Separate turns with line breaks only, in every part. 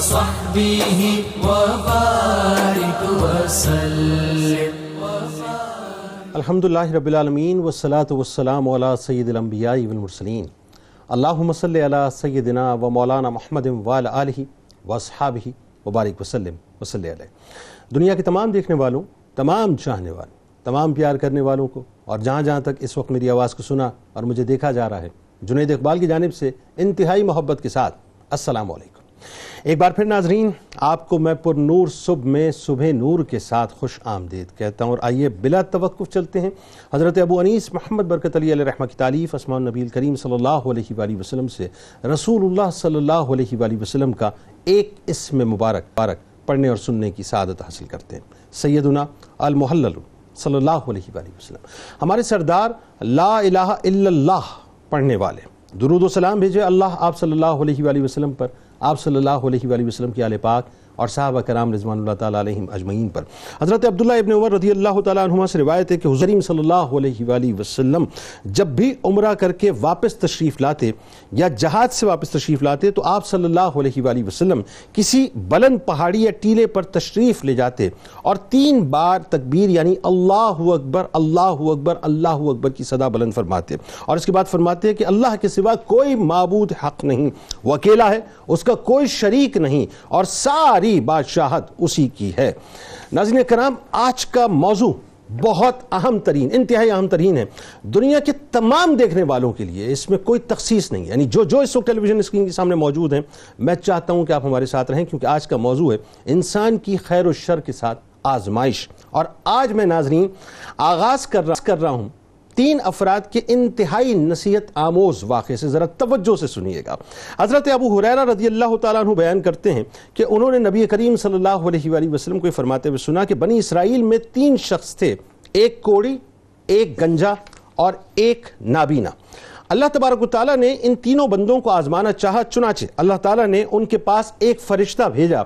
وصحبه وبارك وسلم.
الحمد للہ رب العالمین والصلاة والسلام علی سید الانبیاء والمرسلین اللہم صلی علی سیدنا و مولانا محمد وعلی آلہ واصحابہ وبارک وسلم وصلی علیہ دنیا کے تمام دیکھنے والوں، تمام چاہنے والوں، تمام پیار کرنے والوں کو، اور جہاں جہاں تک اس وقت میری آواز کو سنا اور مجھے دیکھا جا رہا ہے، جنید اقبال کی جانب سے انتہائی محبت کے ساتھ السلام علیکم. ایک بار پھر ناظرین، آپ کو میں پر نور صبح میں صبح نور کے ساتھ خوش آمدید کہتا ہوں۔ اور آئیے بلا توقف چلتے ہیں۔ حضرت ابو انیس محمد برکت علی علیہ رحمہ کی تعلیف اسمان نبی کریم صلی اللہ علیہ وآلہ وسلم سے رسول اللہ صلی اللہ علیہ وآلہ وسلم کا ایک اسم مبارک بارک پڑھنے اور سننے کی سعادت حاصل کرتے ہیں۔ سیدنا المحلل صلی اللہ علیہ وآلہ وسلم۔ ہمارے سردار لا الہ الا اللہ پڑھنے والے۔ درود و سلام بھیجے اللہ آپ صلی اللہ علیہ وآلہ وسلم پر۔ آپ صلی اللہ علیہ وآلہ وسلم کی آل پاک اور صحابہ کرام رضوان اللہ تعالیٰ علیہم اجمعین پر۔ حضرت عبداللہ ابن عمر رضی اللہ تعالیٰ عنہما سے روایت ہے کہ حضریم صلی اللہ علیہ وآلہ وسلم جب بھی عمرہ کر کے واپس تشریف لاتے یا جہاد سے واپس تشریف لاتے تو آپ صلی اللہ علیہ وآلہ وسلم کسی بلند پہاڑی یا ٹیلے پر تشریف لے جاتے اور تین بار تکبیر یعنی اللہ اکبر اللہ اکبر اللہ اکبر کی صدا بلند فرماتے اور اس کے بعد فرماتے ہیں کہ اللہ کے سوا کوئی معبود حق نہیں، وہ اکیلا ہے، اس کا کوئی شریک نہیں اور ساری بادشاہت اسی کی ہے۔ ناظرین کرام، آج کا موضوع بہت اہم ترین، انتہائی اہم ترین ہے۔ دنیا کے تمام دیکھنے والوں کے لیے اس میں کوئی تخصیص نہیں یعنی جو جو اس وقت ٹیلی ویژن اسکرین کے سامنے موجود ہیں، میں چاہتا ہوں کہ آپ ہمارے ساتھ رہیں، کیونکہ آج کا موضوع ہے انسان کی خیر و شر کے ساتھ آزمائش۔ اور آج میں ناظرین آغاز کر رہا ہوں تین افراد کے انتہائی نصیحت آموز واقعے سے ذرا توجہ سے سنیے گا۔ حضرت ابو حریرہ رضی اللہ تعالیٰ عنہ بیان کرتے ہیں کہ انہوں نے نبی کریم صلی اللہ علیہ وآلہ وسلم کو فرماتے ہوئے سنا کہ بنی اسرائیل میں تین شخص تھے، ایک کوڑی، ایک گنجا اور ایک نابینا۔ اللہ تبارک و تعالیٰ نے ان تینوں بندوں کو آزمانا چاہا، چنانچہ اللہ تعالیٰ نے ان کے پاس ایک فرشتہ بھیجا۔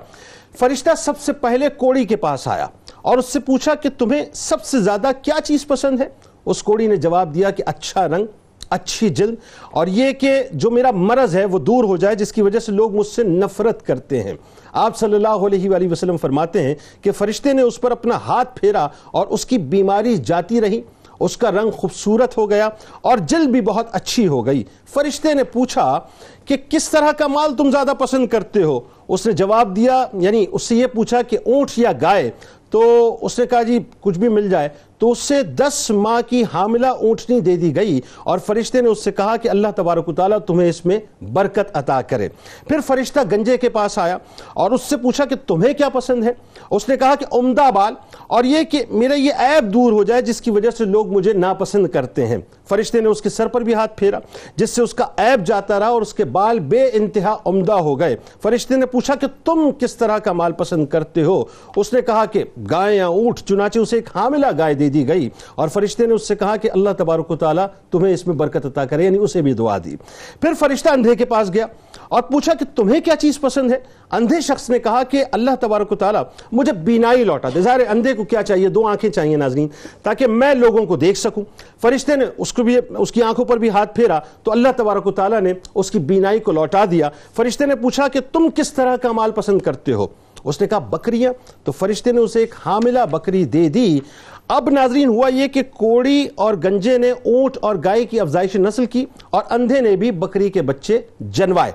فرشتہ سب سے پہلے کوڑی کے پاس آیا اور اس سے پوچھا کہ تمہیں سب سے زیادہ کیا چیز پسند ہے؟ اس کوڑی نے جواب دیا کہ اچھا رنگ، اچھی جلد، اور یہ کہ جو میرا مرض ہے وہ دور ہو جائے، جس کی وجہ سے لوگ مجھ سے نفرت کرتے ہیں۔ آپ صلی اللہ علیہ وآلہ وسلم فرماتے ہیں کہ فرشتے نے اس پر اپنا ہاتھ پھیرا اور اس کی بیماری جاتی رہی۔ اس کا رنگ خوبصورت ہو گیا اور جلد بھی بہت اچھی ہو گئی۔ فرشتے نے پوچھا کہ کس طرح کا مال تم زیادہ پسند کرتے ہو؟ اس نے جواب دیا یعنی اس سے یہ پوچھا کہ اونٹ یا گائے۔ تو اس نے کہا جی کچھ بھی مل جائے۔ تو اس سے دس ماہ کی حاملہ اونٹنی دے دی گئی اور فرشتے نے اس سے کہا کہ اللہ تبارک و تعالیٰ تمہیں اس میں برکت عطا کرے۔ پھر فرشتہ گنجے کے پاس آیا اور اس سے پوچھا کہ تمہیں کیا پسند ہے؟ اس نے کہا کہ عمدہ بال اور یہ کہ میرا یہ عیب دور ہو جائے جس کی وجہ سے لوگ مجھے ناپسند کرتے ہیں۔ فرشتے نے اس کے سر پر بھی ہاتھ پھیرا، جس سے اس کا عیب جاتا رہا اور اس کے بال بے انتہا عمدہ ہو گئے۔ فرشتے نے پوچھا کہ تم کس طرح کا مال پسند کرتے ہو؟ اس نے کہا کہ گائے یا اونٹ، چنانچہ اسے ایک حاملہ گائے دے دی گئی۔ اور فرشتے نے اس سے کہا کہ اللہ تبارک و تعالیٰ تمہیں اس میں برکت عطا کرے یعنی اسے بھی دعا دی۔ پھر فرشتہ اندھے کے پاس گیا اور پوچھا کہ تمہیں کیا چیز پسند ہے؟ اندھے شخص نے کہا کہ اللہ تبارک و تعالیٰ مجھے بینائی لوٹا دے۔ ظاہر اندھے کو کیا چاہیے؟ دو آنکھیں چاہیے ناظرین، تاکہ میں لوگوں کو دیکھ سکوں۔ فرشتے نے اس کو بھی، اس کی آنکھوں پر بھی ہاتھ پھیرا، تو اللہ تبارک و تعالیٰ نے اس کی بینائی کو لوٹا دیا۔ فرشتے نے پوچھا کہ تم کس طرح کا مال پسند کرتے ہو؟ اس نے کہا، بکریاں۔ تو فرشتے نے اسے ایک حاملہ بکری دے دی۔ اب ناظرین، ہوا یہ کہ کوڑی اور گنجے نے اونٹ اور گائے کی افزائش نسل کی اور اندھے نے بھی بکری کے بچے جنوائے۔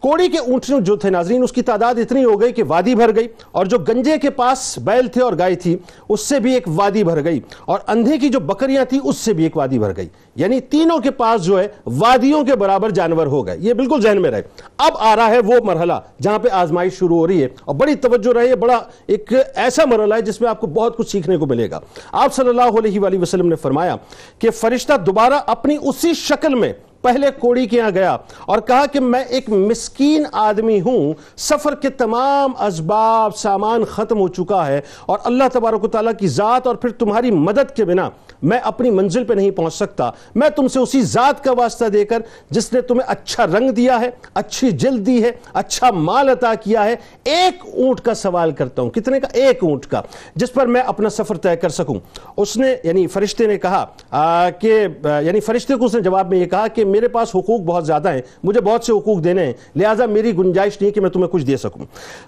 کوڑی کے اونٹنوں جو تھے ناظرین، اس کی تعداد اتنی ہو گئی کہ وادی بھر گئی اور جو گنجے کے پاس بیل تھے اور گائے تھی، اس سے بھی ایک وادی بھر گئی اور اندھے کی جو بکریاں تھی اس سے بھی ایک وادی بھر گئی۔ یعنی تینوں کے پاس جو ہے، وادیوں کے برابر جانور ہو گئے۔ یہ بالکل ذہن میں رہے۔ اب آ رہا ہے وہ مرحلہ جہاں پہ آزمائش شروع ہو رہی ہے اور بڑی توجہ رہے بڑا ایک ایسا مرحلہ ہے جس میں آپ کو بہت کچھ سیکھنے کو ملے گا۔ آپ صلی اللہ علیہ وآلہ وسلم نے فرمایا کہ فرشتہ دوبارہ اپنی اسی شکل میں پہلے کوڑی کے یہاں گیا اور کہا کہ میں ایک مسکین آدمی ہوں، سفر کے تمام اسباب، سامان ختم ہو چکا ہے اور اللہ تبارک و تعالیٰ کی ذات اور پھر تمہاری مدد کے بنا میں اپنی منزل پہ نہیں پہنچ سکتا۔ میں تم سے اسی ذات کا واسطہ دے کر جس نے تمہیں اچھا رنگ دیا ہے، اچھی جلد دی ہے اچھا مال عطا کیا ہے، ایک اونٹ کا سوال کرتا ہوں۔ کتنے کا؟ ایک اونٹ کا، جس پر میں اپنا سفر طے کر سکوں۔ اس نے یعنی فرشتے نے کہا کہ یعنی فرشتے کو اس نے جواب میں یہ کہا کہ میرے پاس حقوق بہت زیادہ ہیں، مجھے بہت سے حقوق دینے ہیں، لہٰذا میری گنجائش نہیں کہ میں تمہیں کچھ دے سکوں۔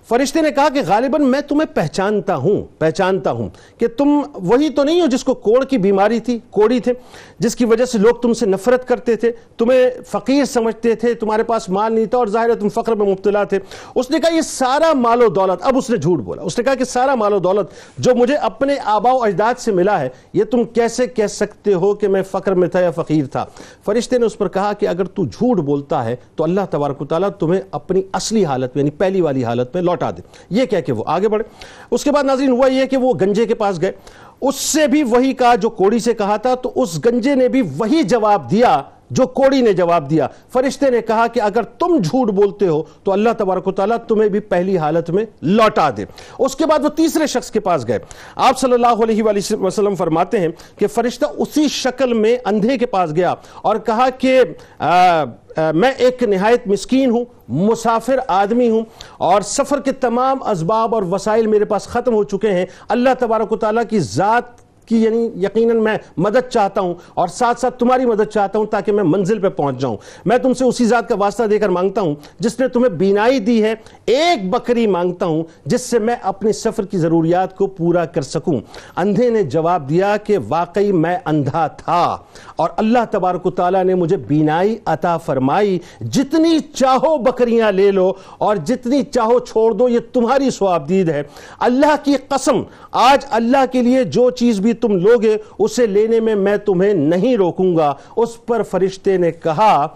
فرشتے نے کہا کہ غالباً میں تمہیں پہچانتا ہوں پہچانتا ہوں کہ تم وہی تو نہیں ہو جس کو کوڑ کی بیماری تھی، کوڑی تھے، جس کی وجہ سے لوگ تم سے نفرت کرتے تھے، تمہیں فقیر سمجھتے تھے، تمہارے پاس مال نہیں تھا اور ظاہر ہے تم فقر میں مبتلا تھے۔ اس نے کہا یہ سارا مال و دولت، اب اس نے جھوٹ بولا۔ اس نے کہا کہ سارا مال و دولت جو مجھے اپنے آبا و اجداد سے ملا ہے، یہ تم کیسے کہہ سکتے ہو کہ میں فقر میں تھا یا فقیر تھا؟ فرشتے نے اس پر کہا کہ اگر تو جھوٹ بولتا ہے تو اللہ تبارک و تعالیٰ تمہیں اپنی اصلی حالت میں یعنی پہلی والی حالت میں لوٹا دے۔ یہ کہہ کہ وہ آگے بڑھے۔ اس کے بعد ناظرین، ہوا یہ کہ وہ گنجے کے پاس گئے۔ اس سے بھی وہی کہا جو کوڑی سے کہا تھا، تو اس گنجے نے بھی وہی جواب دیا جو کوڑی نے جواب دیا۔ فرشتے نے کہا کہ اگر تم جھوٹ بولتے ہو تو اللہ تبارک و تعالیٰ تمہیں بھی پہلی حالت میں لوٹا دے۔ اس کے بعد وہ تیسرے شخص کے پاس گئے۔ آپ صلی اللہ علیہ وآلہ وسلم فرماتے ہیں کہ فرشتہ اسی شکل میں اندھے کے پاس گیا اور کہا کہ میں ایک نہایت مسکین ہوں، مسافر آدمی ہوں اور سفر کے تمام اسباب اور وسائل میرے پاس ختم ہو چکے ہیں۔ اللہ تبارک و تعالیٰ کی ذات کی یعنی یقیناً میں مدد چاہتا ہوں اور ساتھ ساتھ تمہاری مدد چاہتا ہوں تاکہ میں منزل پہ پہنچ جاؤں۔ میں تم سے اسی ذات کا واسطہ دے کر مانگتا ہوں جس نے تمہیں بینائی دی ہے۔ ایک بکری مانگتا ہوں جس سے میں اپنے سفر کی ضروریات کو پورا کر سکوں۔ اندھے نے جواب دیا کہ واقعی میں اندھا تھا اور اللہ تبارک و تعالیٰ نے مجھے بینائی عطا فرمائی۔ جتنی چاہو بکریاں لے لو اور جتنی چاہو چھوڑ دو، یہ تمہاری سوابدید ہے۔ اللہ کی قسم، آج اللہ کے لیے جو چیز بھی تم لوگے اسے لینے میں میں تمہیں نہیں روکوں گا۔ اس پر فرشتے نے کہا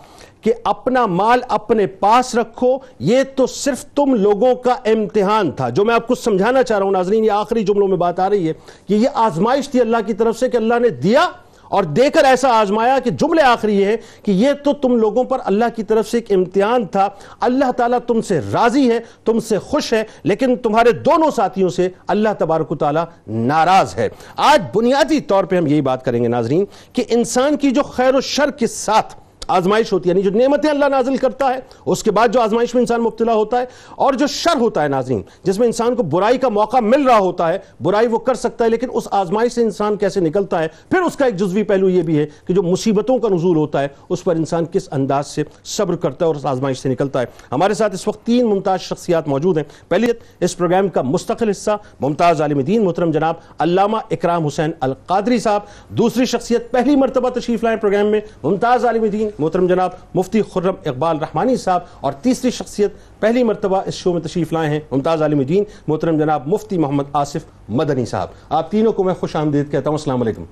کہ اپنا مال اپنے پاس رکھو، یہ تو صرف تم لوگوں کا امتحان تھا۔ جو میں آپ کو سمجھانا چاہ رہا ہوں، ناظرین، یہ آخری جملوں میں بات آ رہی ہے کہ یہ آزمائش تھی اللہ کی طرف سے کہ اللہ نے دیا اور دے کر ایسا آزمایا کہ جملے آخری ہے کہ یہ تو تم لوگوں پر اللہ کی طرف سے ایک امتحان تھا۔ اللہ تعالیٰ تم سے راضی ہے، تم سے خوش ہے، لیکن تمہارے دونوں ساتھیوں سے اللہ تبارک و تعالیٰ ناراض ہے۔ آج بنیادی طور پہ ہم یہی بات کریں گے ناظرین کہ انسان کی جو خیر و شر کے ساتھ آزمائش ہوتی ہے یعنی جو نعمتیں اللہ نازل کرتا ہے، اس کے بعد جو آزمائش میں انسان مبتلا ہوتا ہے اور جو شر ہوتا ہے ناظرین، جس میں انسان کو برائی کا موقع مل رہا ہوتا ہے، برائی وہ کر سکتا ہے، لیکن اس آزمائش سے انسان کیسے نکلتا ہے؟ پھر اس کا ایک جزوی پہلو یہ بھی ہے کہ جو مصیبتوں کا نزول ہوتا ہے، اس پر انسان کس انداز سے صبر کرتا ہے اور اس آزمائش سے نکلتا ہے؟ ہمارے ساتھ اس وقت تین ممتاز شخصیات موجود ہیں۔ پہلی، اس پروگرام کا مستقل حصہ، ممتاز عالم دین محترم جناب علامہ اکرام حسین القادری صاحب۔ دوسری شخصیت پہلی مرتبہ تشریف لائیں پروگرام میں، ممتاز عالم دین محترم جناب مفتی خرم اقبال رحمانی صاحب اور تیسری شخصیت پہلی مرتبہ اس شو میں تشریف لائے ہیں ممتاز عالم دین محترم جناب مفتی محمد آصف مدنی صاحب۔ آپ تینوں کو میں خوش آمدید کہتا ہوں۔ السلام علیکم۔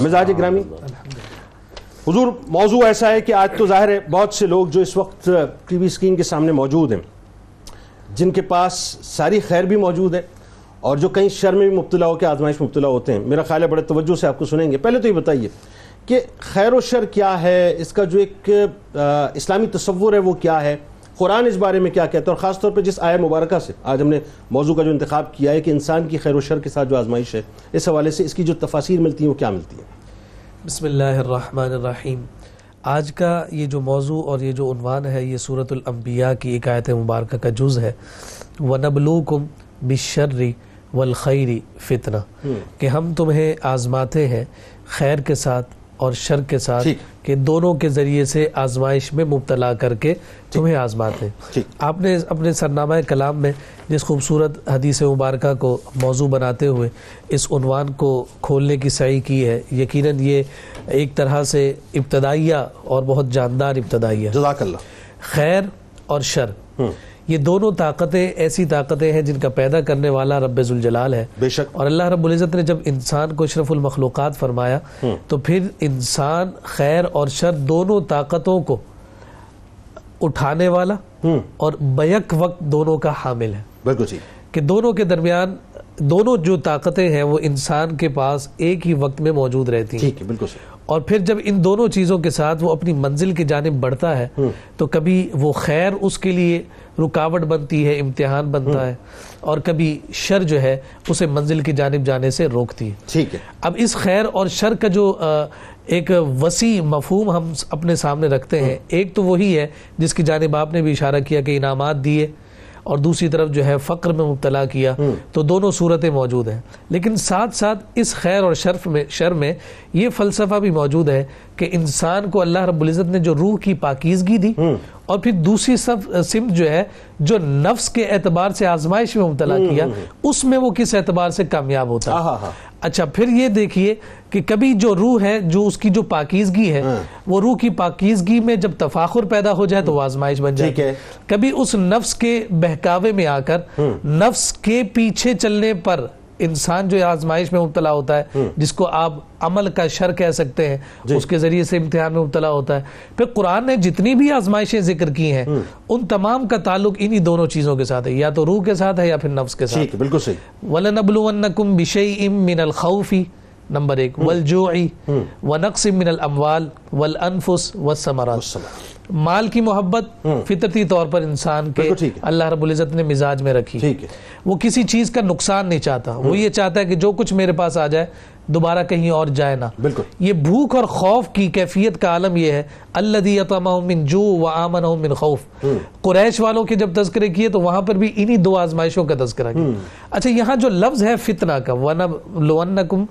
مزاج گرامی حضور موضوع ایسا ہے کہ آج تو ظاہر ہے بہت سے لوگ جو اس وقت ٹی وی اسکرین کے سامنے موجود ہیں جن کے پاس ساری خیر بھی موجود ہے اور جو کہیں شر میں بھی مبتلا ہو کے آزمائش مبتلا ہوتے ہیں۔ میرا خیال ہے بڑے توجہ سے آپ کو سنیں گے۔ پہلے تو یہ بتائیے کہ خیر و شر کیا ہے؟ اس کا جو ایک اسلامی تصور ہے وہ کیا ہے؟ قرآن اس بارے میں کیا کہتا ہے؟ اور خاص طور پہ جس آئے مبارکہ سے آج ہم نے موضوع کا جو انتخاب کیا ہے کہ انسان کی خیر و شر کے ساتھ جو آزمائش ہے اس حوالے سے اس کی جو تفاصیر ملتی ہیں وہ کیا ملتی ہیں؟
بسم اللہ الرحمن الرحیم۔ آج کا یہ جو موضوع اور یہ جو عنوان ہے یہ صورت الانبیاء کی ایک آیت مبارکہ کا جز ہے۔ وَنَبْلُوكُمْ بِالشَّرِّ وَالْخَيْرِ فِتْنَةً۔ کہ ہم تمہیں آزماتے ہیں خیر کے ساتھ اور شر کے ساتھ کہ دونوں کے ذریعے سے آزمائش میں مبتلا کر کے تمہیں آزماتے آپ نے اپنے سرنامہ کلام میں جس خوبصورت حدیث مبارکہ کو موضوع بناتے ہوئے اس عنوان کو کھولنے کی سعی کی ہے یقیناً یہ ایک طرح سے ابتدائیہ اور بہت جاندار ابتدائیہ
جزاک اللہ۔
خیر اور شر۔ یہ دونوں طاقتیں ایسی طاقتیں ہیں جن کا پیدا کرنے والا رب ذوالجلال ہے۔
بے شک۔
اور اللہ رب العزت نے جب انسان کو اشرف المخلوقات فرمایا تو پھر انسان خیر اور شر دونوں طاقتوں کو اٹھانے والا اور بیک وقت دونوں کا حامل ہے۔
بالکل جی
کہ دونوں کے درمیان دونوں جو طاقتیں ہیں وہ انسان کے پاس ایک ہی وقت میں موجود رہتی ہیں۔
بالکل
اور پھر جب ان دونوں چیزوں کے ساتھ وہ اپنی منزل کی جانب بڑھتا ہے تو کبھی وہ خیر اس کے لیے رکاوٹ بنتی ہے امتحان بنتا ہے اور کبھی شر جو ہے اسے منزل کی جانب جانے سے روکتی ہے۔
ٹھیک ہے۔
اب اس خیر اور شر کا جو ایک وسیع مفہوم ہم اپنے سامنے رکھتے ہیں ایک تو وہی ہے جس کی جانب آپ نے بھی اشارہ کیا کہ انعامات دیے۔ اور دوسری طرف جو ہے فقر میں مبتلا کیا تو دونوں صورتیں موجود ہیں۔ لیکن ساتھ ساتھ اس خیر اور شرف میں شر میں یہ فلسفہ بھی موجود ہے کہ انسان کو اللہ رب العزت نے جو روح کی پاکیزگی دی اور پھر دوسری سمت جو ہے جو نفس کے اعتبار سے آزمائش میں مبتلا کیا اس میں وہ کس اعتبار سے کامیاب ہوتا۔ ہے اچھا پھر یہ دیکھیے کہ کبھی جو روح ہے جو اس کی جو پاکیزگی ہے وہ روح کی پاکیزگی میں جب تفاخر پیدا ہو جائے تو وہ آزمائش بن جائے کبھی اس نفس کے بہکاوے میں آ کر نفس کے پیچھے چلنے پر انسان جو آزمائش میں مبتلا ہوتا ہے جس کو آپ عمل کا شر کہہ سکتے ہیں اس کے ذریعے سے امتحان میں مبتلا ہوتا ہے۔ پھر قرآن نے جتنی بھی آزمائشیں ذکر کی ہیں ان تمام کا تعلق انہی دونوں چیزوں کے ساتھ ہے۔ یا تو روح کے ساتھ ہے یا پھر نفس کے ساتھ۔
بالکل صحیح۔
وَلَنَبْلُوَنَّكُمْ بِشَيْءٍ مِّنَ الْخَوْفِ۔ نمبر ایک والجوعی ونقص من الاموال والانفس والثمرات۔ مال کی محبت فطرتی طور پر انسان کے۔ اللہ رب العزت نے مزاج میں رکھی۔ وہ کسی چیز کا نقصان نہیں چاہتا۔ وہ یہ چاہتا ہے کہ جو کچھ میرے پاس آ جائے دوبارہ کہیں اور جائے نہ
بالکل۔
یہ بھوک اور خوف کی کیفیت کا عالم یہ ہے۔ یطمعهم من جو وآمنهم من خوف۔ قریش والوں کے جب تذکرے کیے تو وہاں پر بھی انہی دو آزمائشوں کا تذکرہ کیا۔ اچھا یہاں جو لفظ ہے فتنہ کا وَنَبْلُوَنَّكُمْ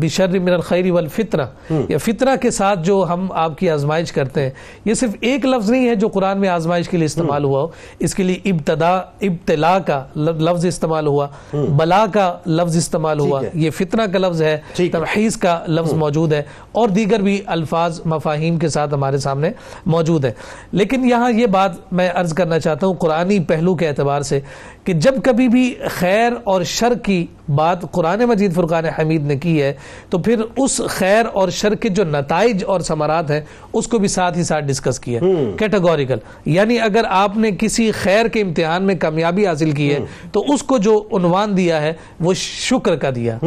بِشَرِّ مِنَ الْخَيْرِ وَالْفِتْنَةِ یا فتنہ کے ساتھ جو ہم آپ کی آزمائش کرتے ہیں یہ صرف ایک لفظ نہیں ہے جو قرآن میں آزمائش کے لیے استعمال ہوا ہو۔ اس کے لیے ابتدا ابتلا کا لفظ استعمال ہوا۔ بلا کا لفظ استعمال ہوا۔ یہ فتنہ کا لفظ ہے۔
ہے۔
تمحیز کا لفظ موجود ہے اور دیگر بھی الفاظ مفاہیم کے ساتھ ہمارے سامنے موجود ہے لیکن یہاں یہ بات میں عرض کرنا چاہتا ہوں قرآنی پہلو کے اعتبار سے کہ جب کبھی بھی خیر اور شر کی بات قرآن مجید فرقان حمید نے کی ہے تو پھر اس خیر اور شر کے جو نتائج اور ثمرات ہیں اس کو بھی ساتھ ہی ساتھ ڈسکس کیا کیٹاگوریکل یعنی اگر آپ نے کسی خیر کے امتحان میں کامیابی حاصل کی ہے تو اس کو جو عنوان دیا ہے وہ شکر کا دیا۔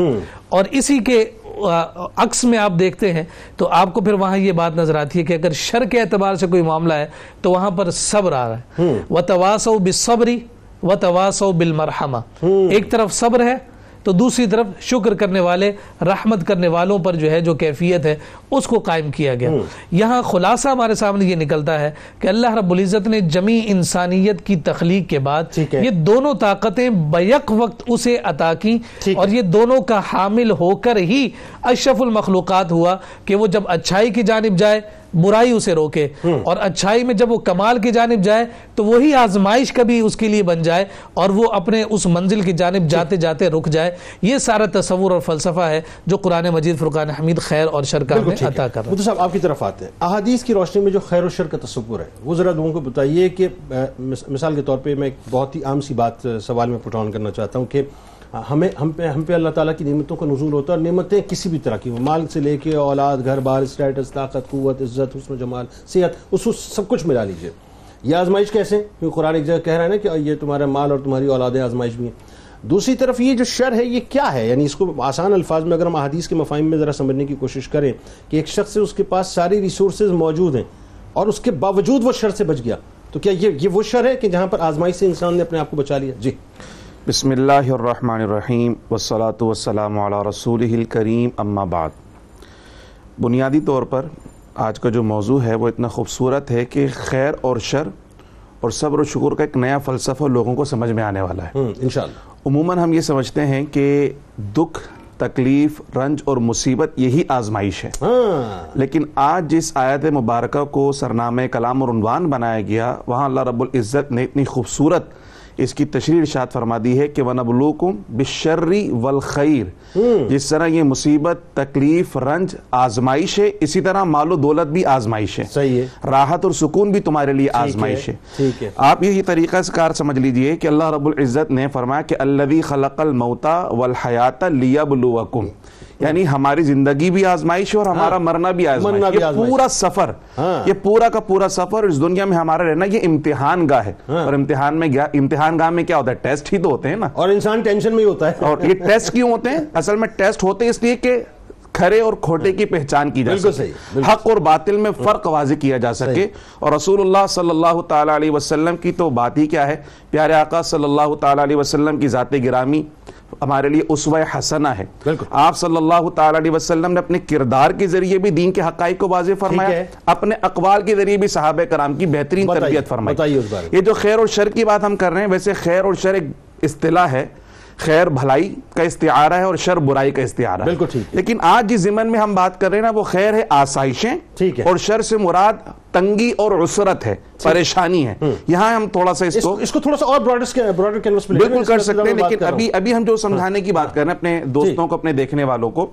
اور اسی کے عکس میں آپ دیکھتے ہیں تو آپ کو پھر وہاں یہ بات نظر آتی ہے کہ اگر شر کے اعتبار سے کوئی معاملہ ہے تو وہاں پر صبر آ رہا ہے۔ وَتَوَاسَوْ بِالصَّبْرِ وَتَوَاسَوْ بِالْمَرْحَمَةِ ایک طرف صبر ہے تو دوسری طرف شکر کرنے والے رحمت کرنے والوں پر جو ہے جو کیفیت ہے اس کو قائم کیا گیا۔ یہاں خلاصہ ہمارے سامنے یہ نکلتا ہے کہ اللہ رب العزت نے جمی انسانیت کی تخلیق کے بعد۔ یہ دونوں طاقتیں بیک وقت اسے عطا کی اور یہ دونوں کا حامل ہو کر ہی اشرف المخلوقات ہوا کہ وہ جب اچھائی کی جانب جائے برائی اسے روکے اور اچھائی میں جب وہ کمال کی جانب جائے تو وہی آزمائش کبھی اس کے لیے بن جائے اور وہ اپنے اس منزل کی جانب جاتے جاتے رک جائے۔ یہ سارا تصور اور فلسفہ ہے جو قرآن مجید فرقان حمید خیر اور شر کا
بالکل
ہمیں
ٹھیک
عطا کر رہا ہے۔
صاحب آپ کی طرف آتے ہیں۔ احادیث کی روشنی میں جو خیر و شر کا تصور ہے وہ ذرا لوگوں کو بتائیے کہ مثال کے طور پہ میں ایک بہت ہی عام سی بات سوال میں پٹ آن کرنا چاہتا ہوں کہ ہاں، ہمیں ہم پہ ہم پہ اللہ تعالیٰ کی نعمتوں کا نزول ہوتا ہے اور نعمتیں کسی بھی طرح کی مال سے لے کے اولاد، گھر بار اسٹیٹس طاقت، قوت، عزت، حسن و جمال، صحت، اس سب کچھ ملا لیجیے یہ آزمائش کیسے؟ کیونکہ قرآن ایک جگہ کہہ رہا ہے نا کہ یہ تمہارا مال اور تمہاری اولادیں آزمائش بھی ہیں۔ دوسری طرف یہ جو شر ہے، یہ کیا ہے؟ یعنی اس کو آسان الفاظ میں اگر ہم احادیث کے مفاہیم میں ذرا سمجھنے کی کوشش کریں کہ ایک شخص سے اس کے پاس ساری ریسورسز موجود ہیں اور اس کے باوجود وہ شر سے بچ گیا، تو کیا یہ یہ وہ شر ہے کہ جہاں پر آزمائش سے انسان نے اپنے آپ کو بچا لیا؟ جی۔
بسم اللہ الرحمن الرحیم والصلاة والسلام علی رسول الکریم اما بعد۔ بنیادی طور پر آج کا جو موضوع ہے وہ اتنا خوبصورت ہے کہ خیر اور شر اور صبر و شکر کا ایک نیا فلسفہ لوگوں کو سمجھ میں آنے والا ہے۔
انشاءاللہ۔
عموماً ہم یہ سمجھتے ہیں کہ دکھ تکلیف رنج اور مصیبت یہی آزمائش ہے۔
ہاں۔
لیکن آج جس آیت مبارکہ کو سرنامہ کلام اور عنوان بنایا گیا وہاں اللہ رب العزت نے اتنی خوبصورت اس کی تشریح ارشاد فرما دی ہے کہ وَنَبْلُوكُمْ بِالشَّرِّ وَالْخَيْرِ۔ جس طرح یہ مصیبت تکلیف رنج آزمائش ہے اسی طرح مال و دولت بھی آزمائش ہے۔
صحیح ہے۔
راحت اور سکون بھی تمہارے لیے آزمائش ہے۔
ٹھیک ہے۔
آپ یہی طریقہ سے کار سمجھ لیجیے کہ اللہ رب العزت نے فرمایا کہ الذی خلق الموتا والحیات لیبلوکم یعنی ہماری زندگی بھی آزمائش ہے اور ہمارا مرنا بھی آزمائش یہ۔ پورا سفر
ہاں۔
یہ پورا کا پورا سفر اس دنیا میں ہمارا رہنا یہ امتحان گاہ ہے. اور امتحان میں امتحان گاہ میں کیا ہوتا ہے؟ ٹیسٹ ہی تو ہوتے ہیں نا.
اور انسان ٹینشن میں ہی ہوتا ہے.
اور یہ ٹیسٹ کیوں ہوتے ہیں؟ اصل میں ٹیسٹ ہوتے ہیں اس لیے کہ کھرے اور کھوٹے کی پہچان کی جا سکے۔ حق اور باطل میں فرق واضح کیا جا سکے۔ اور رسول اللہ صلی اللہ تعالیٰ علیہ وسلم کی تو بات ہی کیا ہے؟ پیارے آقا صلی اللہ تعالیٰ علیہ وسلم کی ذات گرامی ہمارے لیے اسوہ حسنہ ہے۔ آپ صلی اللہ تعالیٰ علیہ وسلم نے اپنے کردار کے ذریعے بھی دین کے حقائق کو واضح فرمایا۔ اپنے اقوال کے ذریعے بھی صحابہ کرام کی بہترین تربیت فرمائی۔ یہ جو خیر اور شر کی بات ہم کر رہے ہیں ویسے خیر اور شر ایک اصطلاح ہے۔ خیر بھلائی کا استعارہ ہے اور شر برائی کا استعارہ ہے۔
بالکل ٹھیک۔
لیکن آج جس زمن میں ہم بات کر رہے ہیں نا وہ خیر ہے آسائشیں
ٹھیک ہے۔
اور شر سے مراد تنگی اور عسرت ہے پریشانی ہے۔ یہاں ہم تھوڑا سا اس کو
اس کو تھوڑا سا اور براڈر کینوس لے
بالکل کر سکتے ہیں لیکن ابھی ابھی ہم جو سمجھانے کی بات کر رہے ہیں اپنے دوستوں کو اپنے دیکھنے والوں کو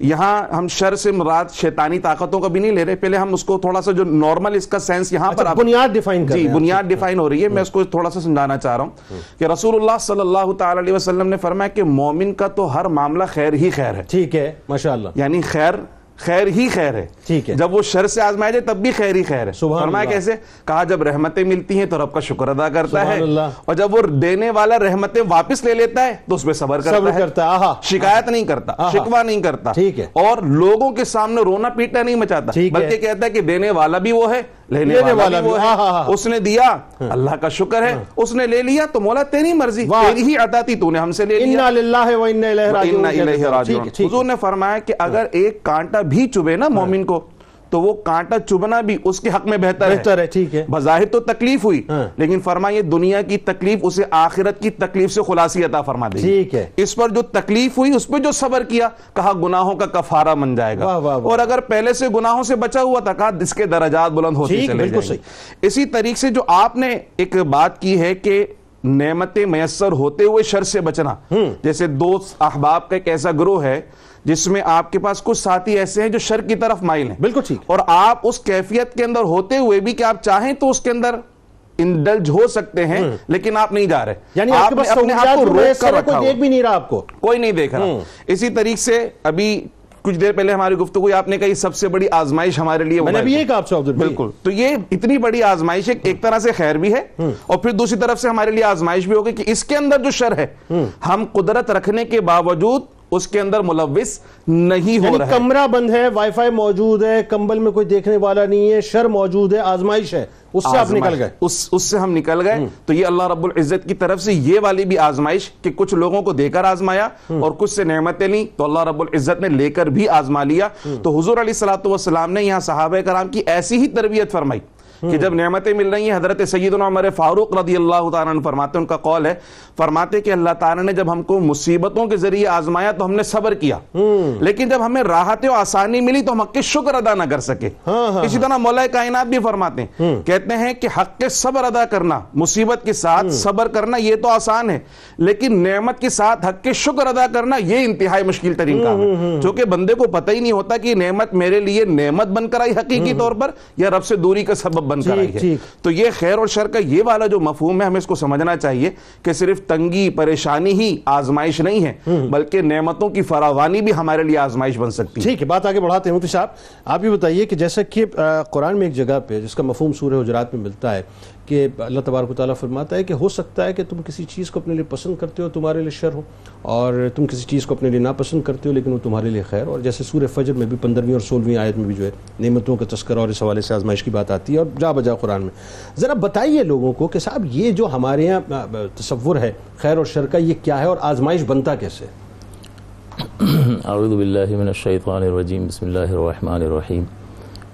یہاں ہم شر سے مراد شیطانی طاقتوں کا بھی نہیں لے رہے۔ پہلے ہم اس کو تھوڑا سا جو نارمل اس کا سینس یہاں پر
اچھا،
آپ-
بنیاد کر
جی
رہے ہیں۔ آپ۔
بنیاد ڈیفائن ہو رہی ہے۔ میں اس کو تھوڑا سا سمجھانا چاہ رہا ہوں کہ رسول اللہ صلی اللہ تعالی علیہ وسلم نے فرمایا کہ مومن کا تو ہر معاملہ خیر ہی خیر ہے
ٹھیک ہے ماشاءاللہ
یعنی خیر خیر ہی خیر ہے
ٹھیک ہے۔
جب وہ شر سے آزمایا جائے تب بھی خیر ہی خیر ہے فرمایا۔ کیسے کہا جب رحمتیں ملتی ہیں تو رب کا شکر ادا کرتا ہے۔ اور جب وہ دینے والا رحمتیں واپس لے لیتا ہے تو اس پہ صبر کرتا ہے شکایت نہیں کرتا۔ شکوہ نہیں کرتا
ٹھیک ہے۔
اور لوگوں کے سامنے رونا پیٹنا نہیں مچاتا۔ بلکہ کہتا ہے کہ دینے والا بھی وہ ہے لینے والا وہ
بھی، آہا،
ہے
آہا۔
اس نے دیا اللہ کا شکر ہے اس نے لے لیا تو مولا تیری مرضی۔ تیری ہی عطا تھی تو نے ہم سے لے لیا۔
انا راجعون
وَإِنَّا إِلَيْهِ
ہے،
رَاجِعُونَ حضور نے فرمایا کہ اگر ایک کانٹا بھی چبے نا مومن کو تو وہ کانٹا چبنا بھی اس کے حق میں بہتر ہے۔
بہتر ہے ٹھیک ہے۔
بظاہر تو تکلیف ہوئی
ہاں۔
لیکن فرمایا یہ دنیا کی تکلیف اسے آخرت کی تکلیف سے خلاصی عطا فرما دے
ٹھیک ہے۔
اس پر جو تکلیف ہوئی اس پہ جو صبر کیا کہا گناہوں کا کفارہ بن جائے گا۔ اور اگر پہلے سے گناہوں سے بچا ہوا تھا کہا اس کے درجات بلند ہوتے چلے جائیں گے۔ اسی طریقے سے جو آپ نے ایک بات کی ہے کہ نعمتیں میسر ہوتے ہوئے شر سے بچنا۔ جیسے دوست احباب کا ایک ایسا گروہ ہے جس میں آپ کے پاس کچھ ساتھی ایسے ہیں جو شر کی طرف مائل ہیں۔
بالکل ٹھیک۔
اور آپ اس کیفیت کے اندر ہوتے ہوئے بھی کہ آپ چاہیں تو اس کے اندر انڈلج ہو سکتے ہیں لیکن آپ نہیں جا رہے۔
یعنی آپ کے
نے
پاس
اپنے آپ کو
بھی
روک کر رکھا
کوئی دیکھ بھی نہیں رہا آپ کو۔
کوئی نہیں دیکھ رہا۔ اسی طریقے سے ابھی کچھ دیر پہلے ہماری گفتگو آپ نے کہی سب سے بڑی آزمائش ہمارے لیے
میں نے۔ یہ کہا آپ سے
بالکل۔ تو یہ اتنی بڑی آزمائش ہے ایک طرح سے خیر بھی ہے اور پھر دوسری طرف سے ہمارے لیے آزمائش بھی ہوگی کہ اس کے اندر جو شر ہے ہم قدرت رکھنے کے باوجود اس کے اندر ملوث نہیں ہو
یعنی
رہا ہے
کمرہ بند ہے وائی فائی موجود ہے کمبل میں کوئی دیکھنے والا نہیں ہے شر موجود ہے آزمائش ہے اس سے آپ نکل۔ گئے۔
اس اس سے ہم نکل گئے۔ تو یہ اللہ رب العزت کی طرف سے یہ والی بھی آزمائش کہ کچھ لوگوں کو دے کر آزمایا اور کچھ سے نعمتیں لیں تو اللہ رب العزت نے لے کر بھی آزما لیا۔ تو حضور علیہ والسلام نے یہاں صحابہ کرام کی ایسی ہی تربیت فرمائی۔ کہ جب نعمتیں مل رہی ہیں حضرت سیدنا عمر فاروق رضی اللہ تعالیٰ عنہ فرماتے ہیں ان کا قول ہے فرماتے کہ اللہ تعالیٰ نے جب ہم کو مصیبتوں کے ذریعے آزمایا تو ہم نے صبر کیا۔ لیکن جب ہمیں راحت و آسانی ملی تو ہم حق کے شکر ادا نہ کر سکے۔ اسی طرح مولا کائنات بھی فرماتے ہیں۔ کہتے ہیں کہ حق کے صبر ادا کرنا مصیبت کے ساتھ صبر کرنا یہ تو آسان ہے۔ لیکن نعمت کے ساتھ حق کے شکر ادا کرنا یہ انتہائی مشکل ترین کام ہے۔ جو کہ بندے کو پتہ ہی نہیں ہوتا کہ نعمت میرے لیے نعمت بن کر آئی حقیقی طور پر یا رب سے دوری کا سبب بن کر آئی ہے۔
ٹھیک۔
تو یہ خیر اور شر کا یہ والا جو مفہوم ہے ہمیں اس کو سمجھنا چاہیے کہ صرف تنگی پریشانی ہی آزمائش نہیں ہے بلکہ نعمتوں کی فراوانی بھی ہمارے لیے آزمائش بن سکتی ہے۔
ٹھیک ہے بات آگے بڑھاتے ہیں مفتی صاحب۔ آپ یہ بتائیے کہ جیسا کہ قرآن میں ایک جگہ پہ جس کا مفہوم سورہ حجرات میں ملتا ہے کہ اللہ تبارک و تعالیٰ فرماتا ہے کہ ہو سکتا ہے کہ تم کسی چیز کو اپنے لیے پسند کرتے ہو تمہارے لیے شر ہو اور تم کسی چیز کو اپنے لیے ناپسند کرتے ہو لیکن وہ تمہارے لیے خیر۔ اور جیسے سورہ فجر میں بھی پندرہویں اور سولہویں آیت میں بھی جو ہے نعمتوں کا تذکرہ اور اس حوالے سے آزمائش کی بات آتی ہے اور جا بجا قرآن میں۔ ذرا بتائیے لوگوں کو کہ صاحب یہ جو ہمارے یہاں تصور ہے خیر اور شر کا یہ کیا ہے اور آزمائش بنتا کیسے؟
اعوذ باللہ من الشیطان الرجیم بسم اللہ الرحمن الرحیم۔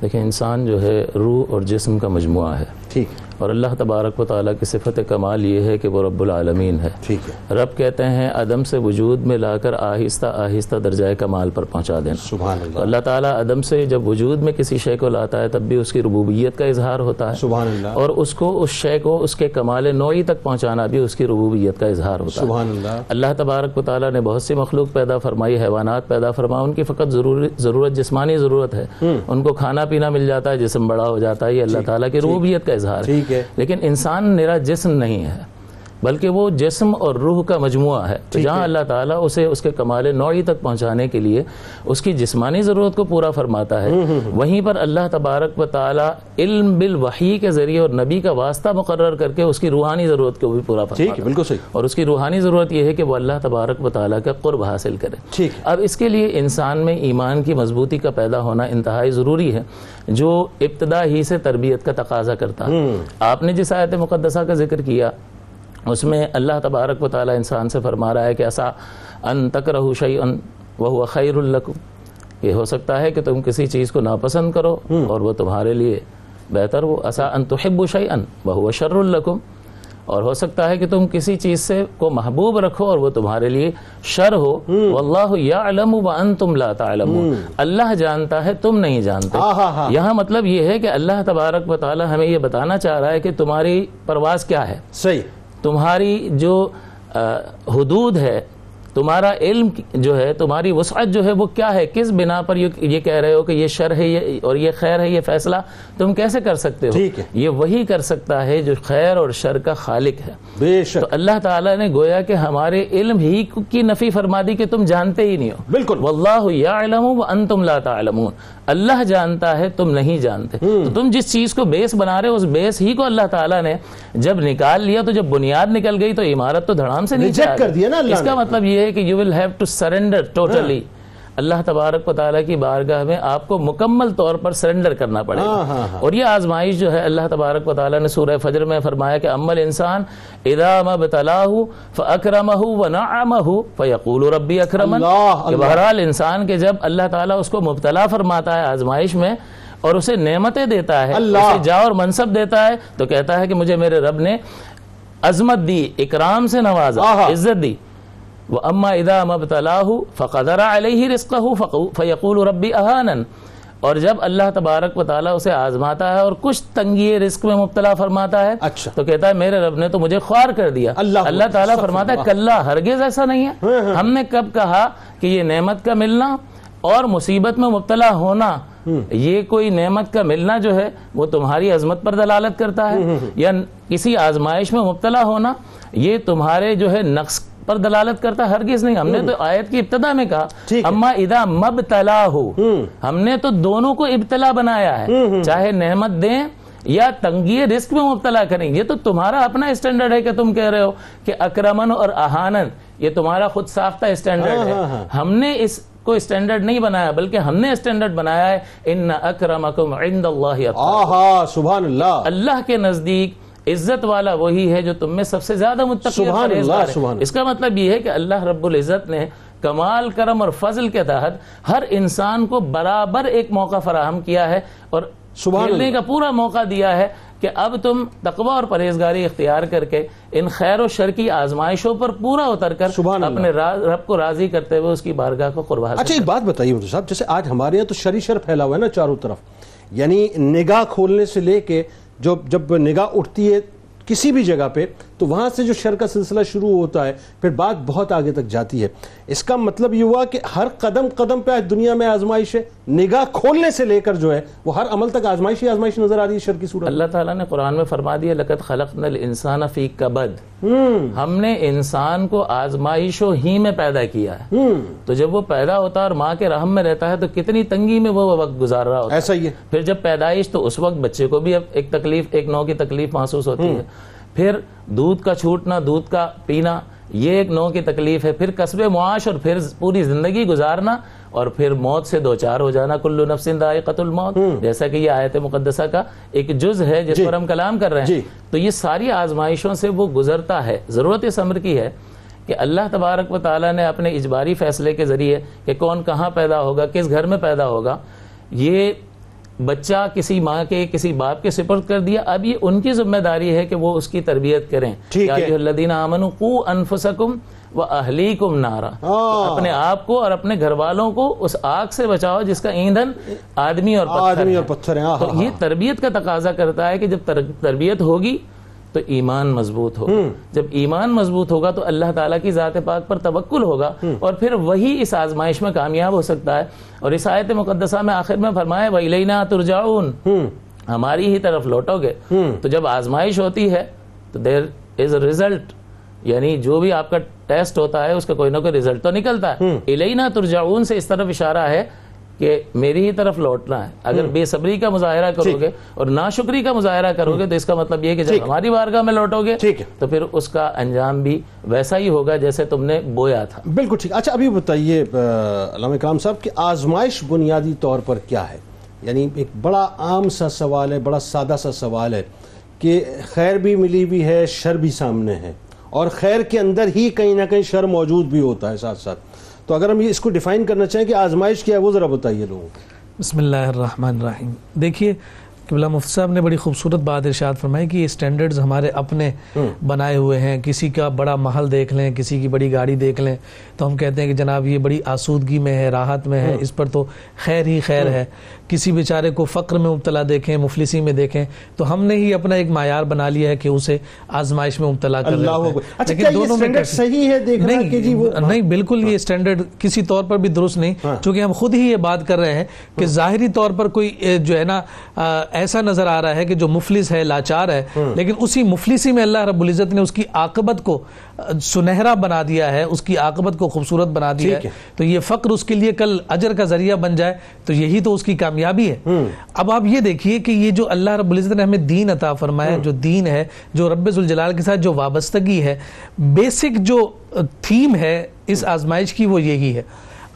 دیکھیں انسان جو ہے روح اور جسم کا مجموعہ ہے۔
ٹھیک۔
اور اللہ تبارک و تعالیٰ کی صفت کمال یہ ہے کہ وہ رب العالمین ہے۔
ٹھیک ہے۔
رب کہتے ہیں عدم سے وجود میں لا کر آہستہ آہستہ درجۂ کمال پر پہنچا دینا۔
سبحان اللہ۔
اللہ تعالیٰ عدم سے جب وجود میں کسی شے کو لاتا ہے تب بھی اس کی ربوبیت کا اظہار ہوتا ہے۔
سبحان اللہ۔
اور اس کو اس شے کو اس کے کمال نوعی تک پہنچانا بھی اس کی ربوبیت کا اظہار ہوتا ہے۔
سبحان اللہ۔
اللہ تبارک و تعالیٰ نے بہت سی مخلوق پیدا فرمائی حیوانات پیدا فرما ان کی فقط ضروری ضرورت جسمانی ضرورت ہے۔ ان کو کھانا پینا مل جاتا ہے جسم بڑا ہو جاتا ہے۔ یہ اللہ تعالیٰ کی ربوبیت کا اظہار ہے۔
ٹھیک ہے
لیکن انسان میرا جسم نہیں ہے بلکہ وہ جسم اور روح کا مجموعہ ہے۔ جہاں اللہ تعالیٰ اسے اس کے کمال نوعی تک پہنچانے کے لیے اس کی جسمانی ضرورت کو پورا فرماتا ہے وہیں پر اللہ تبارک و تعالیٰ علم بالوحی کے ذریعے اور نبی کا واسطہ مقرر کر کے اس کی روحانی ضرورت کو بھی پورا فرماتا
ہے۔ بالکل صحیح۔
اور اس کی روحانی ضرورت یہ ہے کہ وہ اللہ تبارک و تعالیٰ کا قرب حاصل کرے۔ اب اس کے لیے انسان میں ایمان کی مضبوطی کا پیدا ہونا انتہائی ضروری ہے جو ابتدا ہی سے تربیت کا تقاضا کرتا ہے۔ آپ نے جس آیت مقدسہ کا ذکر کیا اس میں اللہ تبارک و تعالیٰ انسان سے فرما رہا ہے کہ ایسا ان تکرہ شیئن وہو خیر لکم۔ یہ ہو سکتا ہے کہ تم کسی چیز کو ناپسند کرو اور وہ تمہارے لیے بہتر ہو۔ ایسا ان تحب شیئن وہو شر لکم۔ اور ہو سکتا ہے کہ تم کسی چیز سے کو محبوب رکھو اور وہ تمہارے لیے شر ہو۔ واللہ یعلم وانتم لا تعلمون۔ اللہ جانتا ہے تم نہیں جانتے۔
ہاں ہاں ہاں
یہاں مطلب یہ ہے کہ اللہ تبارک و تعالی ہمیں یہ بتانا چاہ رہا ہے کہ تمہاری پرواز کیا ہے۔
صحیح۔
تمہاری جو حدود ہے تمہارا علم جو ہے تمہاری وسعت جو ہے وہ کیا ہے؟ کس بنا پر یہ کہہ رہے ہو کہ یہ شر ہے یہ اور یہ خیر ہے یہ فیصلہ؟ تم کیسے کر سکتے ہو۔ یہ وہی کر سکتا ہے جو خیر اور شر کا خالق ہے۔
بے
تو
شک
اللہ تعالیٰ نے گویا کہ ہمارے علم ہی کی نفی فرما دی کہ تم جانتے ہی نہیں ہو۔
بالکل۔
واللہ یعلم وانتم لا تعلمون۔ اللہ جانتا ہے تم نہیں جانتے تو تم جس چیز کو بیس بنا رہے ہو اس بیس ہی کو اللہ تعالیٰ نے جب نکال لیا تو جب بنیاد نکل گئی تو عمارت تو دھڑام سے نیچے
کر۔ دیا نا اللہ
اس کا۔ مطلب یہ ہے کہ you will have to surrender totally اللہ تبارک و تعالیٰ کی بارگاہ میں آپ کو مکمل طور پر سرنڈر کرنا پڑے
ہاں،
گا
ہاں، ہاں۔
اور یہ آزمائش جو ہے اللہ تبارک و تعالیٰ نے سورہ فجر میں فرمایا کہ عمل انسان اذا مبتلاہ فاکرمہ ونعمہ فیقول ربی اکرمن کہ۔ بہرحال انسان کے جب اللہ تعالیٰ اس کو مبتلا فرماتا ہے آزمائش میں اور اسے نعمتیں دیتا ہے
اللہ۔
اسے جا اور منصب دیتا ہے تو کہتا ہے کہ مجھے میرے رب نے عظمت دی اکرام سے نوازا۔ عزت دی وہ اما ادا مبتلاہ فقدر علیہ رزقہ فیقول ربی اہانن اور جب اللہ تبارک و تعالیٰ اسے آزماتا ہے اور کچھ تنگی رزق میں مبتلا فرماتا ہے
اچھا۔
تو کہتا ہے میرے رب نے تو مجھے خوار کر دیا۔
اللہ
اللہ تعالیٰ فرماتا ہے کلّا ہرگز ایسا نہیں ہے۔ ہم نے کب کہا کہ یہ نعمت کا ملنا اور مصیبت میں مبتلا ہونا یہ کوئی نعمت کا ملنا جو ہے وہ تمہاری عظمت پر دلالت کرتا ہے۔ یا کسی آزمائش میں مبتلا ہونا یہ تمہارے جو ہے نقص پر دلالت کرتا ہرگز نہیں۔ ہم نے تو آیت کی ابتدا میں کہا۔ اما اذا مبتلا ہو ہم نے تو دونوں کو ابتلا بنایا ہے۔ چاہے نعمت دیں یا تنگی رزق میں مبتلا کریں یہ تو تمہارا اپنا اسٹینڈرڈ ہے کہ تم کہہ رہے ہو کہ اکرمن اور اہانن یہ تمہارا خود ساختہ اسٹینڈرڈ ہے۔ ہم نے اس کو اسٹینڈرڈ نہیں بنایا بلکہ ہم نے اسٹینڈرڈ بنایا ہے ان اکرمکم عند اللہ
سبحان اللہ۔
اللہ کے نزدیک عزت والا وہی ہے جو تم میں سب سے زیادہ متقی
سبحان اللہ،۔ سبحان۔
اس کا مطلب یہ ہے کہ اللہ رب العزت نے کمال کرم اور فضل کے تحت ہر انسان کو برابر ایک موقع فراہم کیا ہے اور کھیلنے کا پورا موقع دیا ہے کہ اب تم تقوی اور پرہیزگاری اختیار کر کے ان خیر و شر کی آزمائشوں پر پورا اتر کر
سبحان۔
اپنے را- رب کو راضی کرتے ہوئے اس کی بارگاہ کو قربا حاصل
اچھا ایک بات بتائیے مجھے صاحب جیسے آج ہمارے یہاں تو شری شر پھیلا ہوا ہے نا چاروں طرف یعنی نگاہ کھولنے سے لے کے جو جب نگاہ اٹھتی ہے کسی بھی جگہ پہ تو وہاں سے جو شر کا سلسلہ شروع ہوتا ہے پھر بات بہت آگے تک جاتی ہے۔ اس کا مطلب یہ ہوا کہ ہر قدم قدم پہ آج دنیا میں آزمائش ہے نگاہ کھولنے سے لے کر جو ہے وہ ہر عمل تک آزمائش ہی آزمائش نظر آ رہی ہے شر کی صورت۔
اللہ تعالیٰ نے قرآن میں فرما دیا لقد خلقنا الانسان فی کبد ہم نے انسان کو آزمائشوں ہی میں پیدا کیا ہے۔ تو جب وہ پیدا ہوتا ہے اور ماں کے رحم میں رہتا ہے تو کتنی تنگی میں وہ وقت گزار رہا ہوتا ہے۔
ایسا ہی ہے۔
پھر جب پیدائش تو اس وقت بچے کو بھی ایک تکلیف ایک نو کی تکلیف محسوس ہوتی ہے۔ پھر دودھ کا چھوٹنا دودھ کا پینا یہ ایک نو کی تکلیف ہے۔ پھر قصب معاش اور پھر پوری زندگی گزارنا اور پھر موت سے دو چار ہو جانا۔ کلو نفس ذائقۃ الموت۔ جیسا کہ یہ آیت مقدسہ کا ایک جز ہے جس پر ہم کلام کر رہے
جی۔
ہیں تو یہ ساری آزمائشوں سے وہ گزرتا ہے۔ ضرورت اس امر کی ہے کہ اللہ تبارک و تعالیٰ نے اپنے اجباری فیصلے کے ذریعے کہ کون کہاں پیدا ہوگا کس گھر میں پیدا ہوگا یہ بچہ کسی ماں کے کسی باپ کے سپرد کر دیا اب یہ ان کی ذمہ داری ہے کہ وہ اس کی تربیت کریں۔ الذین آمنوا قو انفسکم و اہلیکم نارا۔
ہاں۔
اپنے آپ کو اور اپنے گھر والوں کو اس آگ سے بچاؤ جس کا ایندھن آدمی اور پتھر ہے۔ یہ تربیت کا تقاضا کرتا ہے کہ جب تر- تربیت ہوگی تو ایمان مضبوط ہوگا۔ جب ایمان مضبوط ہوگا تو اللہ تعالیٰ کی ذات پاک پر توکل ہوگا اور پھر وہی اس آزمائش میں کامیاب ہو سکتا ہے۔ اور اس آیت مقدسہ میں آخر میں فرمایا وَإِلَيْنَا تُرْجَعُونَ۔ ہماری ہی طرف لوٹو گے۔ تو جب آزمائش ہوتی ہے تو دیر از ریزلٹ یعنی جو بھی آپ کا ٹیسٹ ہوتا ہے اس کا کوئی نہ کوئی ریزلٹ تو نکلتا ہے۔ الینا ترجعون سے اس طرف اشارہ ہے۔ کہ میری ہی طرف لوٹنا ہے۔ اگر بے صبری کا مظاہرہ کرو گے اور ناشکری کا مظاہرہ کرو گے تو اس کا مطلب یہ کہ جب ہماری بارگاہ میں لوٹو گے
ٹھیک ہے۔
تو پھر اس کا انجام بھی ویسا ہی ہوگا جیسے تم نے بویا تھا۔
بالکل ٹھیک۔ اچھا ابھی بتائیے علامہ اکرام صاحب کہ آزمائش بنیادی طور پر کیا ہے؟ یعنی ایک بڑا عام سا سوال ہے بڑا سادہ سا سوال ہے کہ خیر بھی ملی بھی ہے شر بھی سامنے ہے۔ اور خیر کے اندر ہی کہیں نہ کہیں شر موجود بھی ہوتا ہے ساتھ ساتھ۔ تو اگر ہم یہ اس کو ڈیفائن کرنا چاہیں کہ آزمائش کیا ہے وہ ذرا بتائیے لوگوں کو۔
بسم اللہ الرحمن الرحیم۔ دیکھیے قبلہ مفتی صاحب نے بڑی خوبصورت بات ارشاد فرمائی کہ یہ سٹینڈرڈز ہمارے اپنے بنائے ہوئے ہیں۔ کسی کا بڑا محل دیکھ لیں کسی کی بڑی گاڑی دیکھ لیں تو ہم کہتے ہیں کہ جناب یہ بڑی آسودگی میں ہے راحت میں ہے اس پر تو خیر ہی خیر ہے۔ کسی بیچارے کو فقر میں مبتلا دیکھیں مفلسی میں دیکھیں تو ہم نے ہی اپنا ایک معیار بنا لیا ہے کہ اسے آزمائش میں مبتلا کر
اچھا کیا یہ اسٹینڈرڈ صحیح ہے دیکھنا کہ جی وہ
نہیں بالکل یہ اسٹینڈرڈ کسی طور پر بھی درست نہیں چونکہ ہم خود ہی یہ بات کر رہے ہیں کہ ظاہری طور پر کوئی جو ہے نا ایسا نظر آ رہا ہے کہ جو مفلس ہے لاچار ہے لیکن اسی مفلسی میں اللہ رب العزت نے اس کی عاقبت کو سنہرا بنا دیا ہے اس کی عاقبت کو خوبصورت بنا دیا
ہے۔
تو یہ فقر اس کے لیے کل اجر کا ذریعہ بن جائے تو یہی تو اس کی کامیابی ہے۔ اب آپ یہ دیکھیے کہ یہ جو اللہ رب العزت نے ہمیں دین عطا فرمایا جو دین ہے جو رب ذوالجلال کے ساتھ جو وابستگی ہے بیسک جو تھیم ہے اس آزمائش کی وہ یہی ہے۔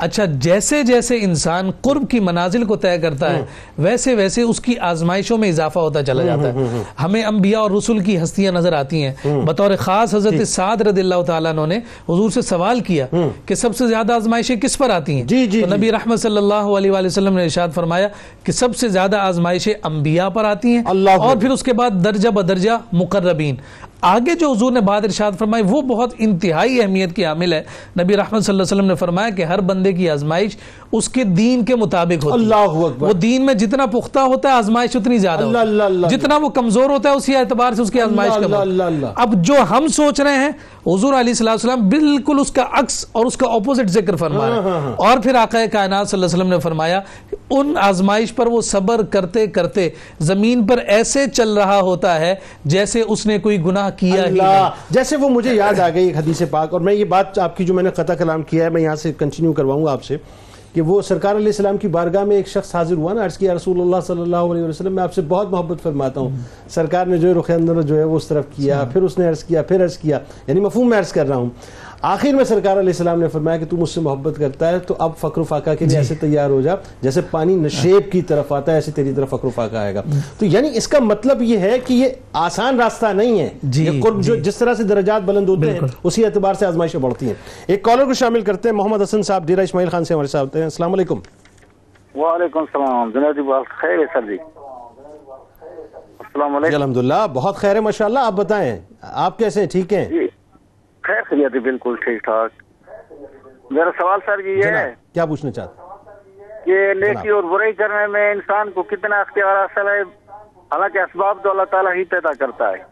اچھا جیسے جیسے انسان قرب کی منازل کو طے کرتا ہے ویسے ویسے اس کی آزمائشوں میں اضافہ ہوتا چلا جاتا ہے۔ ہمیں انبیاء اور رسول کی ہستیاں نظر آتی ہیں۔ بطور خاص حضرت سعد رضی اللہ تعالیٰ عنہ نے حضور سے سوال کیا کہ سب سے زیادہ آزمائشیں کس پر آتی ہیں؟
جی، جی،
تو
جی۔
نبی رحمت صلی اللہ علیہ وسلم نے ارشاد فرمایا کہ سب سے زیادہ آزمائشیں انبیاء پر آتی ہیں اور۔ پھر اس کے بعد درجہ بدرجہ مقربین۔ آگے جو حضور نے بات ارشاد فرمائی، وہ بہت انتہائی اہمیت کی عامل ہے۔ نبی رحمت صلی اللہ علیہ وسلم نے فرمایا کہ ہر بندے کی آزمائش اس کے دین کے مطابق ہوتی ہے۔
اللہ اکبر۔
وہ دین میں جتنا پختہ ہوتا ہے آزمائش اتنی زیادہ
اللہ،
ہوتی
اللہ،
ہے
اللہ۔
جتنا وہ کمزور ہوتا ہے اسی اعتبار سے اس کی آزمائش کم ہوتی ہے۔ اب جو ہم سوچ رہے ہیں حضور علیہ والسلام بالکل اس کا عکس اور اس کا اپوزٹ ذکر فرما رہے ہیں۔ اور پھر آقا کائنات صلی اللہ علیہ وسلم نے فرمایا ان آزمائش پر وہ صبر کرتے کرتے زمین پر ایسے چل رہا ہوتا ہے جیسے اس نے کوئی گناہ کیا ہی نہیں۔
جیسے وہ مجھے یاد آ گئی حدیث پاک اور میں یہ بات آپ کی جو میں نے قطع کلام کیا ہے میں یہاں سے کنٹینیو کرواؤں گا آپ سے۔ کہ وہ سرکار علیہ السلام کی بارگاہ میں ایک شخص حاضر ہوا نا عرض کیا رسول اللہ صلی اللہ علیہ وسلم میں آپ سے بہت محبت فرماتا ہوں۔ سرکار نے جو رخ اندر جو ہے وہ اس طرف کیا پھر اس نے عرض کیا پھر عرض کیا یعنی مفہوم میں عرض کر رہا ہوں۔ آخر میں سرکار علیہ السلام نے فرمایا کہ تو مجھ سے محبت کرتا ہے تو اب فقر و فاقہ کے لیے ایسے تیار ہو جا جیسے پانی نشیب کی طرف آتا ہے ایسے تیری طرف فقر و فاقہ آئے گا۔ تو یعنی اس کا مطلب یہ ہے کہ یہ آسان راستہ نہیں ہے۔
جی،
یہ قرب جو جس طرح سے درجات بلند ہوتے ہیں۔ اسی اعتبار سے آزمائشیں بڑھتی ہیں۔ ایک کالر کو شامل کرتے ہیں محمد حسن صاحب ڈیرا اسماعیل خان سے ہمارے ساتھ ہوتے ہیں۔ السلام علیکم۔
وعلیکم السلام۔ جناب جی بات خیر ہے سر جی۔ السلام
جی
علیکم
الحمدللہ بہت خیر ہے ماشاءاللہ آپ بتائیں۔ آپ کیسے ہیں؟ ٹھیک ہیں؟
جی۔ خیر خیریت بالکل ٹھیک ٹھاک۔ میرا سوال سر یہ ہے
کیا پوچھنا چاہتے
کہ نیکی اور برائی کرنے میں انسان کو کتنا اختیار حاصل ہے؟ حالانکہ اسباب تو اللہ تعالیٰ ہی پیدا کرتا ہے۔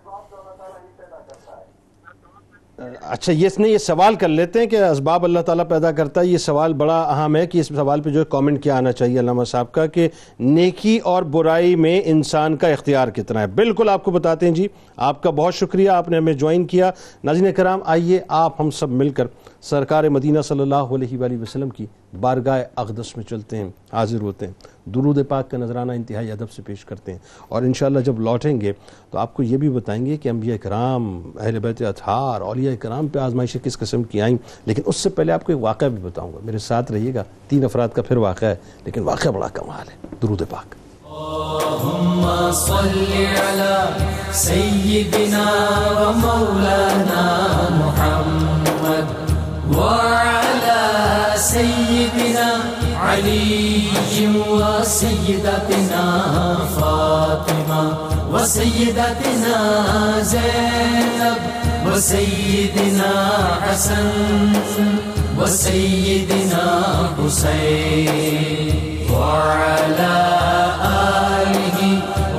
اچھا یہ نے یہ سوال کر لیتے ہیں کہ اسباب اللہ تعالیٰ پیدا کرتا ہے، یہ سوال بڑا اہم ہے کہ اس سوال پہ جو ہے کامنٹ کیا آنا چاہیے علامہ صاحب کا کہ نیکی اور برائی میں انسان کا اختیار کتنا ہے۔ بالکل آپ کو بتاتے ہیں جی آپ کا بہت شکریہ، آپ نے ہمیں جوائن کیا۔ ناظرین کرام، آئیے آپ ہم سب مل کر سرکار مدینہ صلی اللہ علیہ وآلہ وسلم کی بارگاہ اقدس میں چلتے ہیں، حاضر ہوتے ہیں۔ درود پاک کا نذرانہ انتہائی ادب سے پیش کرتے ہیں۔ اور انشاءاللہ جب لوٹیں گے تو آپ کو یہ بھی بتائیں گے کہ انبیاء کرام، اہل بیت اطہار، اولیاء کرام پہ آزمائشیں کس قسم کی آئیں۔ لیکن اس سے پہلے آپ کو ایک واقعہ بھی بتاؤں گا۔ میرے ساتھ رہیے گا۔ تین افراد کا پھر واقعہ ہے، لیکن واقعہ بڑا کمال ہے۔ درود پاک۔
اللهم صل على سيدنا ومولانا محمد سيدنا علي وسيدتنا فاطمة وسيدتنا زينب وسيدنا حسن وسيدنا حسين وعلى آله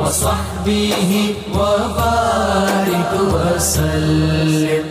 وصحبه وبارك وسلم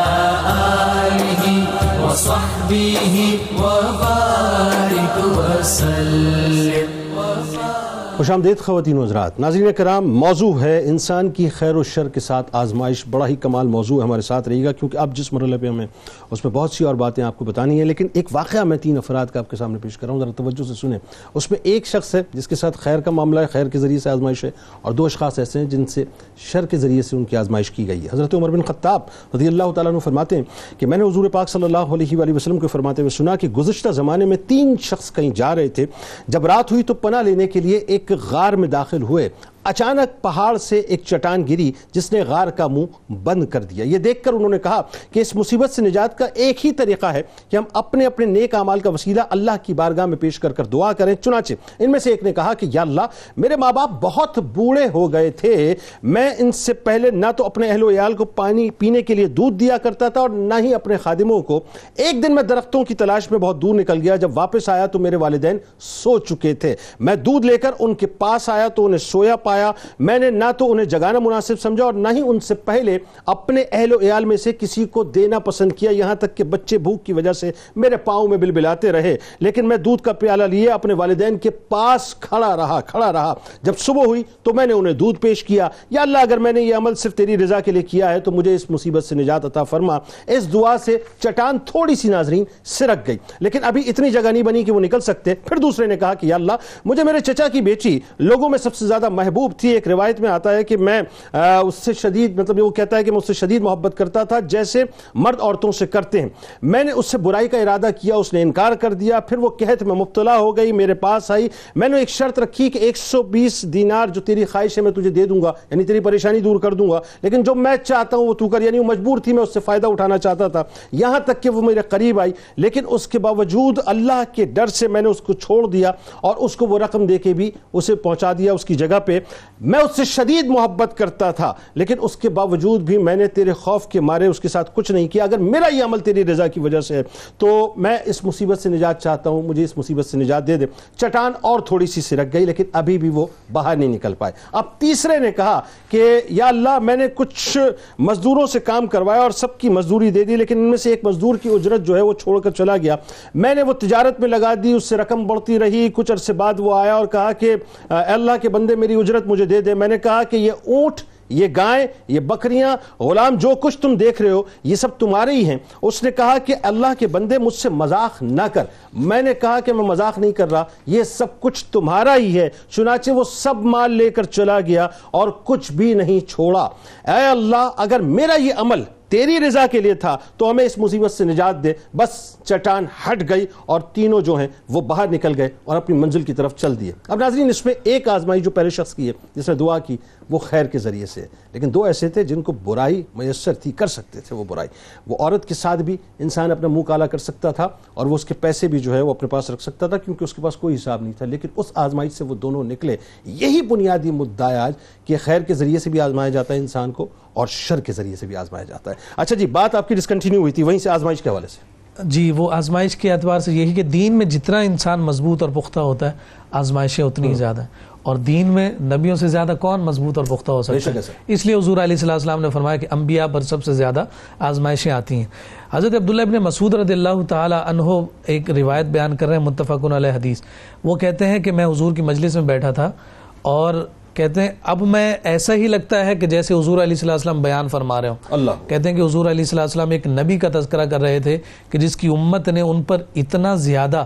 وبارك وسلم۔
خوش آمدید خواتین و حضرات، ناظرین کرام، موضوع ہے انسان کی خیر و شر کے ساتھ آزمائش، بڑا ہی کمال موضوع ہے ہمارے ساتھ رہے گا، کیونکہ اب جس مرحلے پہ ہمیں اس میں بہت سی اور باتیں آپ کو بتانی ہیں، لیکن ایک واقعہ میں تین افراد کا آپ کے سامنے پیش کر رہا ہوں ذرا توجہ سے سنیں۔ اس میں ایک شخص ہے جس کے ساتھ خیر کا معاملہ ہے، خیر کے ذریعے سے آزمائش ہے، اور دو اشخاص ایسے ہیں جن سے شر کے ذریعے سے ان کی آزمائش کی گئی ہے۔ حضرت عمر بن خطاب رضی اللہ تعالیٰ عنہ فرماتے ہیں کہ میں نے حضور پاک صلی اللہ علیہ وآلہ وسلم کو فرماتے ہوئے سنا کہ گزشتہ زمانے میں تین شخص کہیں جا رہے تھے۔ جب رات ہوئی تو پناہ لینے کے لیے ایک غار میں داخل ہوئے۔ اچانک پہاڑ سے ایک چٹان گری جس نے غار کا منہ بند کر دیا۔ یہ دیکھ کر انہوں نے کہا کہ اس مصیبت سے نجات کا ایک ہی طریقہ ہے کہ ہم اپنے اپنے نیک اعمال کا وسیلہ اللہ کی بارگاہ میں پیش کر کر دعا کریں۔ چنانچہ ان میں سے ایک نے کہا کہ یا اللہ، میرے ماں باپ بہت بوڑھے ہو گئے تھے۔ میں ان سے پہلے نہ تو اپنے اہل و عیال کو پانی پینے کے لیے دودھ دیا کرتا تھا اور نہ ہی اپنے خادموں کو۔ ایک دن میں درختوں کی تلاش میں بہت دور نکل گیا۔ جب واپس آیا تو میرے والدین سو چکے تھے۔ میں دودھ لے کر ان کے پاس آیا تو انہیں سویا پا پایا۔ میں نے نہ تو انہیں جگانا مناسب سمجھا اور نہ ہی ان سے پہلے اپنے اہل و عیال میں سے کسی کو دینا پسند کیا، یہاں تک کہ بچے بھوک کی وجہ سے میرے پاؤں میں بلبلاتے رہے۔ لیکن میں دودھ کا پیالہ لیے اپنے والدین کے پاس کھڑا رہا کھڑا رہا۔ جب صبح ہوئی تو میں نے انہیں دودھ پیش کیا۔ یا اللہ، اگر میں نے یہ عمل صرف تیری رضا کے لیے کیا ہے تو مجھے اس مصیبت سے نجات عطا فرما۔ اس دعا سے چٹان تھوڑی سی ناظرین سرک گئی۔ لیکن ابھی اتنی جگہ نہیں بنی کہ وہ نکل سکتے۔ پھر دوسرے نے کہا کہ یا اللہ، مجھے میرے چچا کی بیٹی لوگوں میں سب سے زیادہ محبوب تھی، ایک روایت میں آتا ہے کہ میں اس سے شدید مطلب وہ کہتا ہے کہ میں اس سے شدید محبت کرتا تھا جیسے مرد عورتوں سے کرتے ہیں۔ میں نے اس سے برائی کا ارادہ کیا، اس نے انکار کر دیا، پھر وہ قحط میں مبتلا ہو گئی، میرے پاس آئی۔ میں نے ایک شرط رکھی کہ ایک سو بیس دینار جو تیری خواہش ہے، میں تجھے دے دوں گا یعنی تیری پریشانی دور کر دوں گا۔ لیکن جو میں چاہتا ہوں، وہ تو کر یعنی وہ مجبور تھی، میں اس سے فائدہ اٹھانا چاہتا تھا۔ یہاں تک کہ وہ میرے قریب آئی، لیکن اس کے باوجود اللہ کے ڈر سے میں نے اس کو چھوڑ دیا اور اس کو وہ رقم دے کے بھی اسے پہنچا دیا اس کی جگہ پہ۔ میں اس سے شدید محبت کرتا تھا، لیکن اس کے باوجود بھی میں نے تیرے خوف کے مارے اس کے ساتھ کچھ نہیں کیا۔ اگر میرا یہ عمل تیری رضا کی وجہ سے ہے، تو میں اس مصیبت سے نجات چاہتا ہوں۔ مجھے اس مصیبت سے نجات دے دے۔ چٹان اور تھوڑی سی سرک گئی، لیکن ابھی بھی وہ باہر نہیں نکل پائے۔ اب تیسرے نے کہا کہ، یا اللہ، میں نے کچھ مزدوروں سے کام کروایا اور سب کی مزدوری دے دی، لیکن ان میں سے ایک مزدور کی اجرت جو ہے وہ چھوڑ کر چلا گیا۔ میں نے وہ تجارت میں لگا دی، اس سے رقم بڑھتی رہی۔ کچھ عرصے بعد وہ آیا اور کہا کہ اللہ کے بندے، میری اجرت مجھے دے دے میں نے کہا کہ یہ اونٹ، یہ گائیں یہ بکریاں، غلام جو کچھ تم دیکھ رہے ہو، یہ سب تمہارے ہی ہیں۔ اس نے کہا کہ اللہ کے بندے مجھ سے مذاق نہ کر۔ میں نے کہا کہ میں مذاق نہیں کر رہا، یہ سب کچھ تمہارا ہی ہے۔ چنانچہ وہ سب مال لے کر چلا گیا اور کچھ بھی نہیں چھوڑا۔ اے اللہ، اگر میرا یہ عمل تیری رضا کے لیے تھا تو ہمیں اس مصیبت سے نجات دے۔ بس چٹان ہٹ گئی اور تینوں جو ہیں وہ باہر نکل گئے اور اپنی منزل کی طرف چل دیے۔ اب ناظرین، اس میں ایک آزمائی جو پہلے شخص کی ہے، جس نے دعا کی، وہ خیر کے ذریعے سے لیکن دو ایسے تھے جن کو برائی میسر تھی، کر سکتے تھے وہ برائی۔ وہ عورت کے ساتھ بھی انسان اپنا منہ کالا کر سکتا تھا اور وہ اس کے پیسے بھی جو ہے وہ اپنے پاس رکھ سکتا تھا کیونکہ اس کے پاس کوئی حساب نہیں تھا۔ لیکن اس آزمائش سے وہ دونوں نکلے۔ یہی بنیادی مدعا ہے آج کہ خیر کے ذریعے سے بھی آزمایا جاتا ہے انسان کو اور شر کے ذریعے سے بھی آزمایا جاتا ہے۔ اچھا جی بات آپ کی ڈسکنٹینیو ہوئی تھی وہیں سے آزمائش کے حوالے سے۔
جی وہ آزمائش کے اعتبار سے یہی کہ دین میں جتنا انسان مضبوط اور پختہ ہوتا ہے آزمائشیں اتنی ہی زیادہ ہیں۔ اور دین میں نبیوں سے زیادہ کون مضبوط اور پختہ ہو سکتا ہے؟ اس لیے حضور علیہ صلی علیہ نے فرمایا کہ انبیاء پر سب سے زیادہ آزمائشیں آتی ہیں۔ حضرت عبداللہ ابن مسعود رضی اللہ تعالی عنہ ایک روایت بیان کر رہے ہیں متفقن علیہ حدیث۔ وہ کہتے ہیں کہ میں حضور کی مجلس میں بیٹھا تھا اور کہتے ہیں اب میں ایسا ہی لگتا ہے کہ جیسے حضور علیہ صلی وسلم بیان فرما رہے ہوں۔
اللہ۔
کہتے ہیں کہ حضور علیہ صلی وسلم ایک نبی کا تذکرہ کر رہے تھے کہ جس کی امت نے ان پر اتنا زیادہ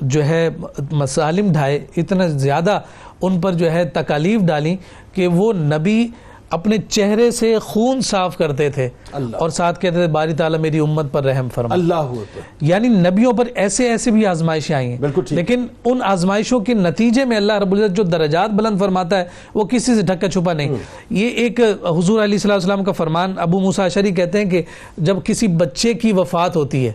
جو ہے مسالم ڈھائے اتنا زیادہ ان پر جو ہے تکالیف ڈالی کہ وہ نبی اپنے چہرے سے خون صاف کرتے تھے
اللہ.
اور ساتھ کہتے تھے باری تعالیٰ میری امت پر رحم فرما.
اللہ
یعنی نبیوں پر ایسے ایسے بھی آزمائشیں آئی ہیں۔ لیکن ان آزمائشوں کے نتیجے میں اللہ رب العزت جو درجات بلند فرماتا ہے وہ کسی سے ڈھکا چھپا نہیں. یہ ایک حضور علیہ صلی وسلم کا فرمان ابو موسیٰ شری کہتے ہیں کہ جب کسی بچے کی وفات ہوتی ہے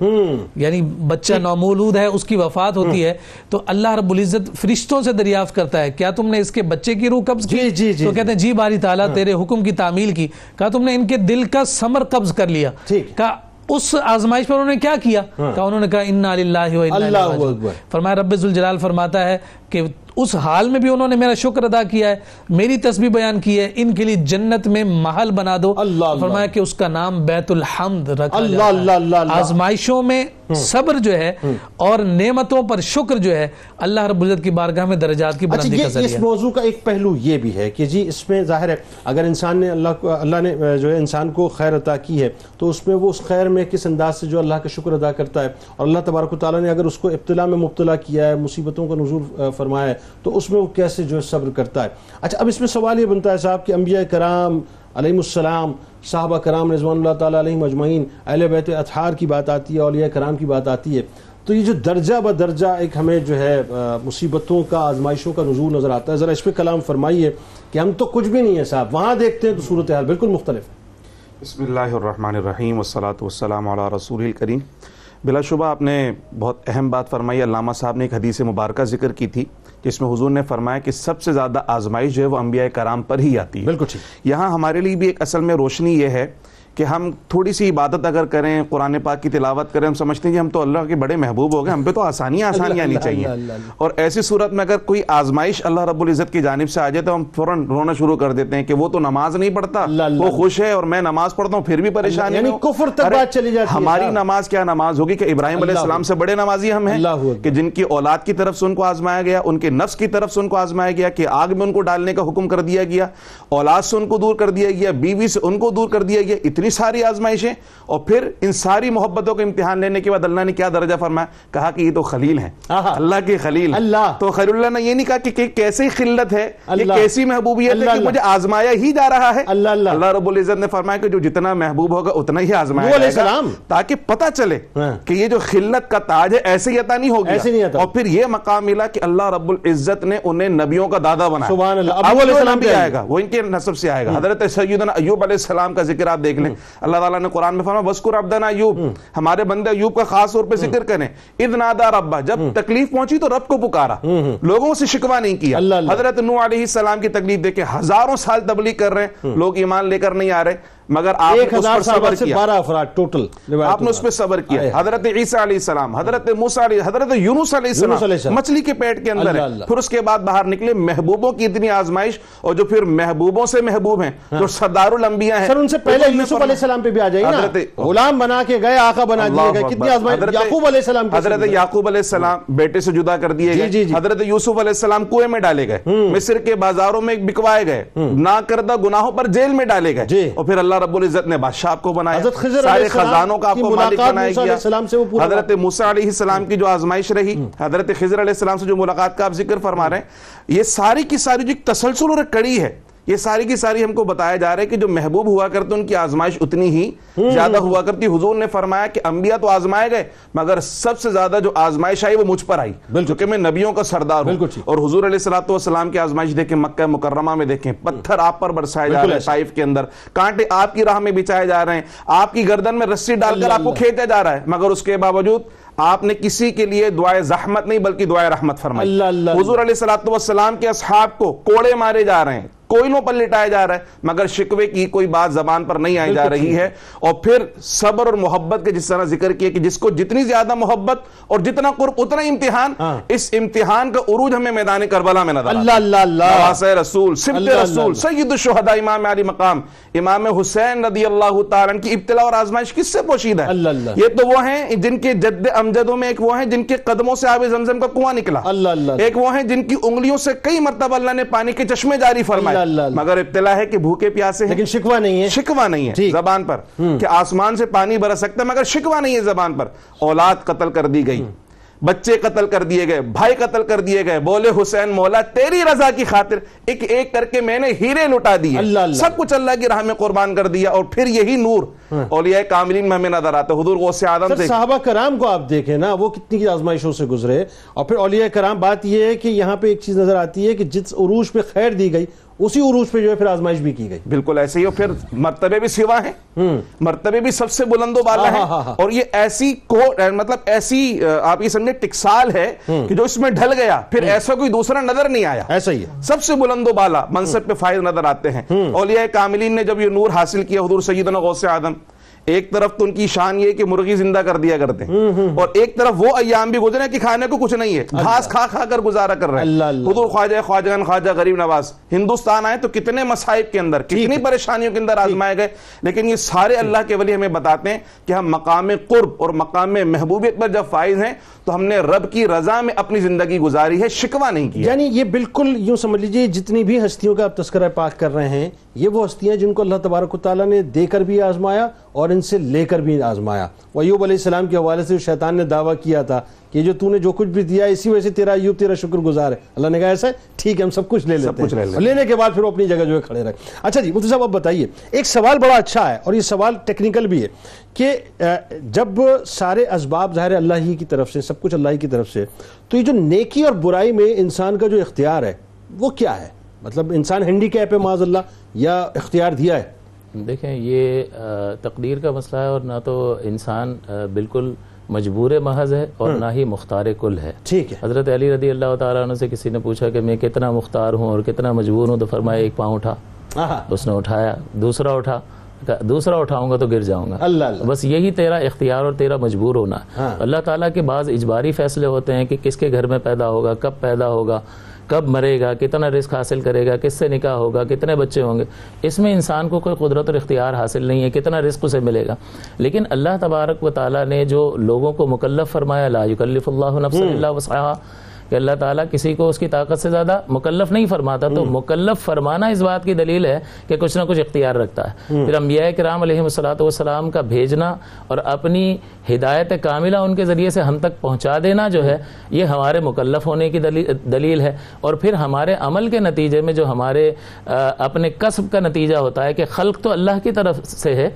یعنی بچہ نومولود ہے اس کی وفات ہوتی ہے تو اللہ رب العزت فرشتوں سے دریافت کرتا ہے کیا تم نے اس کے بچے کی روح قبض کی؟
جی، جی، جی،
تو کہتے ہیں جی. باری تعالیٰ تیرے حکم حکم کی تعمیل کی کہا تم نے ان کے دل کا سمر قبض کر لیا۔ کہا اس آزمائش پر انہوں نے کیا کیا کہا انہوں نے کہا انا للہ و انا
اللہ
الیہ راجعون۔ فرمایا رب ذوالجلال فرماتا ہے کہ اس حال میں بھی انہوں نے میرا شکر ادا کیا ہے میری تسبیح بیان کی ہے ان کے لیے جنت میں محل بنا دو
اللہ اللہ۔
فرمایا کہ اس کا نام بیت الحمد رکھا
اللہ۔ اللہ اللہ اللہ۔
آزمائشوں میں صبر جو ہے اور نعمتوں پر شکر جو ہے اللہ رب العزت کی بارگاہ میں درجات کی
اچھا
بلندی کا
یہ اس
ذریعہ ہے۔
موضوع کا ایک پہلو یہ بھی ہے کہ جی اس میں ظاہر ہے اگر انسان نے اللہ کو اللہ نے جو ہے انسان کو خیر عطا کی ہے تو اس میں وہ اس خیر میں کس انداز سے جو اللہ کا شکر ادا کرتا ہے اور اللہ تبارک و تعالیٰ نے اگر اس کو ابتلا میں مبتلا کیا ہے مصیبتوں کا نزول فرمایا ہے تو اس میں وہ کیسے جو ہے صبر کرتا ہے؟ اچھا اب اس میں سوال یہ بنتا ہے صاحب کہ انبیاء کرام علیہ السلام، صحابہ کرام رضوان اللہ تعالیٰ علیہ مجمعین اہل بیت اطہار کی بات آتی ہے، اولیاء کرام کی بات آتی ہے، تو یہ جو درجہ بہ درجہ ایک ہمیں جو ہے مصیبتوں کا، آزمائشوں کا نزول نظر آتا ہے، ذرا اس پہ کلام فرمائیے کہ ہم تو کچھ بھی نہیں ہے صاحب، وہاں دیکھتے ہیں تو صورتحال بالکل مختلف ہے۔
بسم اللہ الرحمن الرحیم، والصلاة والسلام علی رسول الکریم۔ بلا شبہ آپ نے بہت اہم بات فرمائی، علامہ صاحب نے ایک حدیث مبارکہ ذکر کی تھی۔ جس میں حضور نے فرمایا کہ سب سے زیادہ آزمائش جو ہے وہ انبیاء کرام پر ہی آتی ہے۔
بالکل
یہاں ہمارے لیے بھی ایک اصل میں روشنی یہ ہے کہ ہم تھوڑی سی عبادت اگر کریں قرآن پاک کی تلاوت کریں ہم سمجھتے ہیں کہ ہم تو اللہ کے بڑے محبوب ہو گئے ہم پہ تو آسانیاں آسانیاں آنی چاہیے۔ اور ایسی صورت میں اگر کوئی آزمائش اللہ رب العزت کی جانب سے آ جائے تو ہم فوراً رونا شروع کر دیتے ہیں کہ وہ تو نماز نہیں پڑھتا وہ خوش ہے اور میں نماز پڑھتا ہوں پھر بھی پریشانی
یعنی۔ کفر تک بات چلی جاتی ہے
ہماری۔ نماز کیا نماز ہوگی کہ ابراہیم علیہ السلام سے بڑے نمازی ہم ہیں۔ کہ جن کی اولاد کی طرف سے ان کو آزمایا گیا ان کے نفس کی طرف سے ان کو آزمایا گیا کہ آگ میں ان کو ڈالنے کا حکم کر دیا گیا اولاد سے ان کو دور کر دیا گیا بیوی سے ان کو دور کر دیا گیا اتنی ساری آزمائشیں اور پھر ان ساری محبتوں کا امتحان لینے کے بعد اللہ نے کیا درجہ فرمایا کہا کہ یہ تو خلیل ہیں۔ اللہ کے خلیل
اللہ۔
تو خیر اللہ نے یہ نہیں کہا کہ کیسی خلت ہے یہ۔ کیسی محبوبیت ہے کہ۔ مجھے آزمایا ہی جا رہا ہے
اللہ،
رب العزت نے فرمایا کہ جو جتنا محبوب ہوگا اتنا ہی آزمایا جائے گا۔ تاکہ پتہ چلے
ہاں۔
کہ یہ جو خلت کا تاج ہے ایسے ہی عطا نہیں ہو گیا
ایسے نہیں عطا۔
اور پھر یہ مقام ملا کہ اللہ رب العزت نے انہیں نبیوں کا دادا بنایا
سبحان اللہ۔
اب
ابو علیہ السلام پہ آئے
گا وہ ان کے نسب سے آئے گا حضرت سیدنا ایوب علیہ السلام کا ذکر آپ دیکھ لیں اللہ تعالیٰ نے قرآن میں فرمایا وسکر عبدنا ایوب ہمارے بندے ایوب کا خاص طور پہ ذکر کریں. اذ نادا ربا جب تکلیف پہنچی تو رب کو پکارا. لوگوں سے شکوا نہیں کیا۔ حضرت نوح علیہ السلام کی تکلیف دیکھیں ہزاروں سال تبلیغ کر رہے ہیں. لوگ ایمان لے کر نہیں آ رہے. مگر آپ نے اس
ہزار
پر صبر کیا
بارہ افراد ٹوٹل
آپ نے اس پہ صبر کیا۔ حضرت عیسیٰ علیہ السلام حضرت موسیٰ علیہ حضرت یونس علیہ السلام۔ مچھلی کے پیٹ کے اندر ہے۔ پھر اس کے بعد باہر نکلے محبوبوں کی اتنی آزمائش اور جو پھر محبوبوں سے محبوب ہیں جو سردار الانبیاء ہیں
سر ان سے پہلے یوسف علیہ السلام پہ بھی آ جائیے نا غلام بنا کے گئے آقا بنا دیے گئے۔ کتنی آزمائش
حضرت-
یعقوب علیہ السلام
حضرت؟ یعقوب علیہ السلام بیٹے سے جدا کر دیے
جی،
گئے
جی، جی۔
حضرت یوسف علیہ السلام کنویں میں ڈالے گئے مصر کے بازاروں میں بکوائے گئے نہ کردہ گناہوں پر جیل میں ڈالے گئے۔ اور پھر اللہ رب العزت نے بادشاہ کو بنایا
حضرت خضر
سارے خزانوں کا آپ کو مالک بنایا گیا۔
السلام سے وہ پورا
حضرت موسیٰ علیہ السلام کی جو آزمائش رہی حضرت خضر علیہ السلام سے جو ملاقات کا آپ ذکر فرما رہے ہیں یہ ساری کی ساری جو ایک تسلسل اور کڑی ہے یہ ساری کی ساری ہم کو بتایا جا رہا ہے کہ جو محبوب ہوا کرتے ان کی آزمائش اتنی ہی زیادہ ہوا کرتی حضور نے فرمایا کہ انبیاء تو آزمائے گئے مگر سب سے زیادہ جو آزمائش آئی وہ مجھ پر آئی چونکہ میں نبیوں کا سردار ہوں۔ اور حضور علیہ الصلوۃ والسلام کی آزمائش دیکھیں مکہ مکرمہ میں دیکھیں پتھر آپ پر برسائے جا رہے ہیں۔ طائف کے اندر۔ کانٹے آپ کی راہ میں بچائے جا رہے ہیں۔ آپ کی گردن میں رسی ڈال کر آپ کو۔ کھینچا جا رہا ہے مگر اس کے باوجود آپ نے کسی کے لیے دعائے زحمت نہیں بلکہ دعائے رحمت فرمائی۔ حضور علیہ والسلام کے اصحاب کو کوڑے مارے جا رہے ہیں۔ کوئلوں پر لٹایا جا رہا ہے مگر شکوے کی کوئی بات زبان پر نہیں آئی جا رہی ہے۔ اور پھر صبر اور محبت کے جس طرح ذکر کیا کہ جس کو جتنی زیادہ محبت اور جتنا قرب اتنا امتحان۔
ہاں۔
اس امتحان کا عروج ہمیں میدان کربلا میں نظر
اللہ اللہ اللہ۔
رسول سبت رسول۔ سید الشہداء امام علی مقام۔ امام حسین رضی اللہ تعالیٰ کی ابتلا اور آزمائش کس سے پوشیدہ ہے؟
اللہ اللہ۔
یہ تو وہ ہیں جن کے جد امجدوں میں ایک وہ ہیں جن کے قدموں سے آب زمزم کا کنواں نکلا۔
اللہ اللہ۔
ایک وہ ہیں جن کی انگلیوں سے کئی مرتبہ اللہ نے پانی کے چشمے جاری فرمائے۔ مگر ابتلا ہے کہ بھوکے پیاسے ہیں
لیکن شکوہ نہیں ہے۔
شکوہ نہیں ہے۔ زبان پر۔ کہ آسمان سے پانی برس سکتا ہے مگر شکوہ نہیں ہے زبان پر۔ اولاد قتل کر دی گئی۔ بچے قتل کر دیے گئے۔ بھائی قتل کر دیے گئے۔ بولے حسین مولا تیری رضا کی خاطر ایک ایک کر کے میں نے ہیرے لٹا دیے۔ سب کچھ اللہ کی راہ میں قربان کر دیا اور پھر یہی نور۔ اولیاء کاملین میں ہمیں نظر آتا ہے۔ حضور غوث آدم سے
صحابہ کرام کو آپ دیکھیں نا وہ کتنی آزمائشوں سے گزرے۔ اور پھر اولیاء کرام بات یہ ہے کہ یہاں پہ ایک چیز نظر آتی ہے کہ جس عروج پہ خیر دی گئی اسی عروج پہ جو ہے پھر آزمائش بھی کی گئی۔
بالکل ایسے ہی اور پھر مرتبے بھی سوا ہیں۔ مرتبے بھی سب سے بلند و بالا
ہاں،
ہیں۔
ہاں، ہاں، ہاں۔
اور یہ ایسی کو مطلب ایسی آپ یہ سمجھے ٹکسال ہے کہ جو اس میں ڈھل گیا پھر ایسا کوئی دوسرا نظر نہیں آیا۔
ایسا ہی ہے۔
سب سے بلند و بالا منصب پہ فائز نظر آتے ہیں۔ اولیاء کاملین نے جب یہ نور حاصل کیا حضور سیدنا غوث آدم ایک طرف تو ان کی شان یہ کہ مرغی زندہ کر دیا کرتے ہیں اور ایک طرف وہ ایام بھی گزرے کہ کھانے کو کچھ نہیں ہے۔ گھاس کھا کھا کر گزارا کر رہے ہیں۔ حضور خواجہ خواجگان خواجہ غریب نواز۔ ہندوستان آئے تو کتنے مصائب کے اندر کتنی پریشانیوں کے اندر آزمائے گئے۔ لیکن یہ سارے اللہ کے ولی ہمیں بتاتے ہیں کہ ہم مقام قرب اور مقام محبوبیت پر جب فائز ہیں تو ہم نے رب کی رضا میں اپنی زندگی گزاری ہے شکوہ نہیں کیا۔
یعنی یہ بالکل یوں سمجھ لیجیے جتنی بھی ہستیوں کا آپ تذکرہ پاک کر رہے ہیں یہ وہ ہستیاں جن کو اللہ تبارک و تعالیٰ نے دے کر بھی آزمایا اور ان سے لے کر بھی آزمایا۔ ایوب علیہ السلام کے حوالے سے شیطان نے دعویٰ کیا تھا کہ جو تو نے جو کچھ بھی دیا اسی وجہ سے تیرا ایوب تیرا شکر گزار ہے۔ اللہ نے کہا ایسا ہے؟ ٹھیک ہے ہم سب کچھ لے لیتے
لے
ہیں۔ اور لینے کے بعد پھر وہ اپنی جگہ جو ہے کھڑے رہے۔ اچھا جی مفتی صاحب اب بتائیے۔ ایک سوال بڑا اچھا ہے اور یہ سوال ٹیکنیکل بھی ہے کہ جب سارے اسباب ظاہر اللہ ہی کی طرف سے سب کچھ اللہ ہی کی طرف سے تو یہ جو نیکی اور برائی میں انسان کا جو اختیار ہے وہ کیا ہے؟ مطلب انسان ہینڈی کیپ ہے معاذ اللہ یا اختیار دیا ہے؟
دیکھیں یہ تقدیر کا مسئلہ ہے اور نہ تو انسان بالکل مجبور محض ہے اور نہ ہی مختار کل ہے۔
ٹھیک ہے۔
حضرت علی رضی اللہ تعالیٰ عنہ سے کسی نے پوچھا کہ میں کتنا مختار ہوں اور کتنا مجبور ہوں تو فرمایا ایک پاؤں اٹھا۔ اس نے اٹھایا دوسرا اٹھا دوسرا اٹھاؤں گا تو گر جاؤں گا۔
اللہ اللہ۔
بس یہی تیرا اختیار اور تیرا مجبور ہونا۔ اللہ تعالیٰ کے بعض اجباری فیصلے ہوتے ہیں کہ کس کے گھر میں پیدا ہوگا کب پیدا ہوگا کب مرے گا کتنا رزق حاصل کرے گا کس سے نکاح ہوگا کتنے بچے ہوں گے اس میں انسان کو کوئی قدرت اور اختیار حاصل نہیں ہے کتنا رزق اسے ملے گا۔ لیکن اللہ تبارک و تعالیٰ نے جو لوگوں کو مکلف فرمایا لا یکلف اللہ نفس اللہ وسعہ کہ اللہ تعالیٰ کسی کو اس کی طاقت سے زیادہ مکلف نہیں فرماتا تو مکلف فرمانا اس بات کی دلیل ہے کہ کچھ نہ کچھ اختیار رکھتا ہے۔ پھر انبیاء کرام علیہ الصلاۃ والسلام کا بھیجنا اور اپنی ہدایت کاملہ ان کے ذریعے سے ہم تک پہنچا دینا جو ہے یہ ہمارے مکلف ہونے کی دلیل ہے۔ اور پھر ہمارے عمل کے نتیجے میں جو ہمارے اپنے قصب کا نتیجہ ہوتا ہے کہ خلق تو اللہ کی طرف سے ہے۔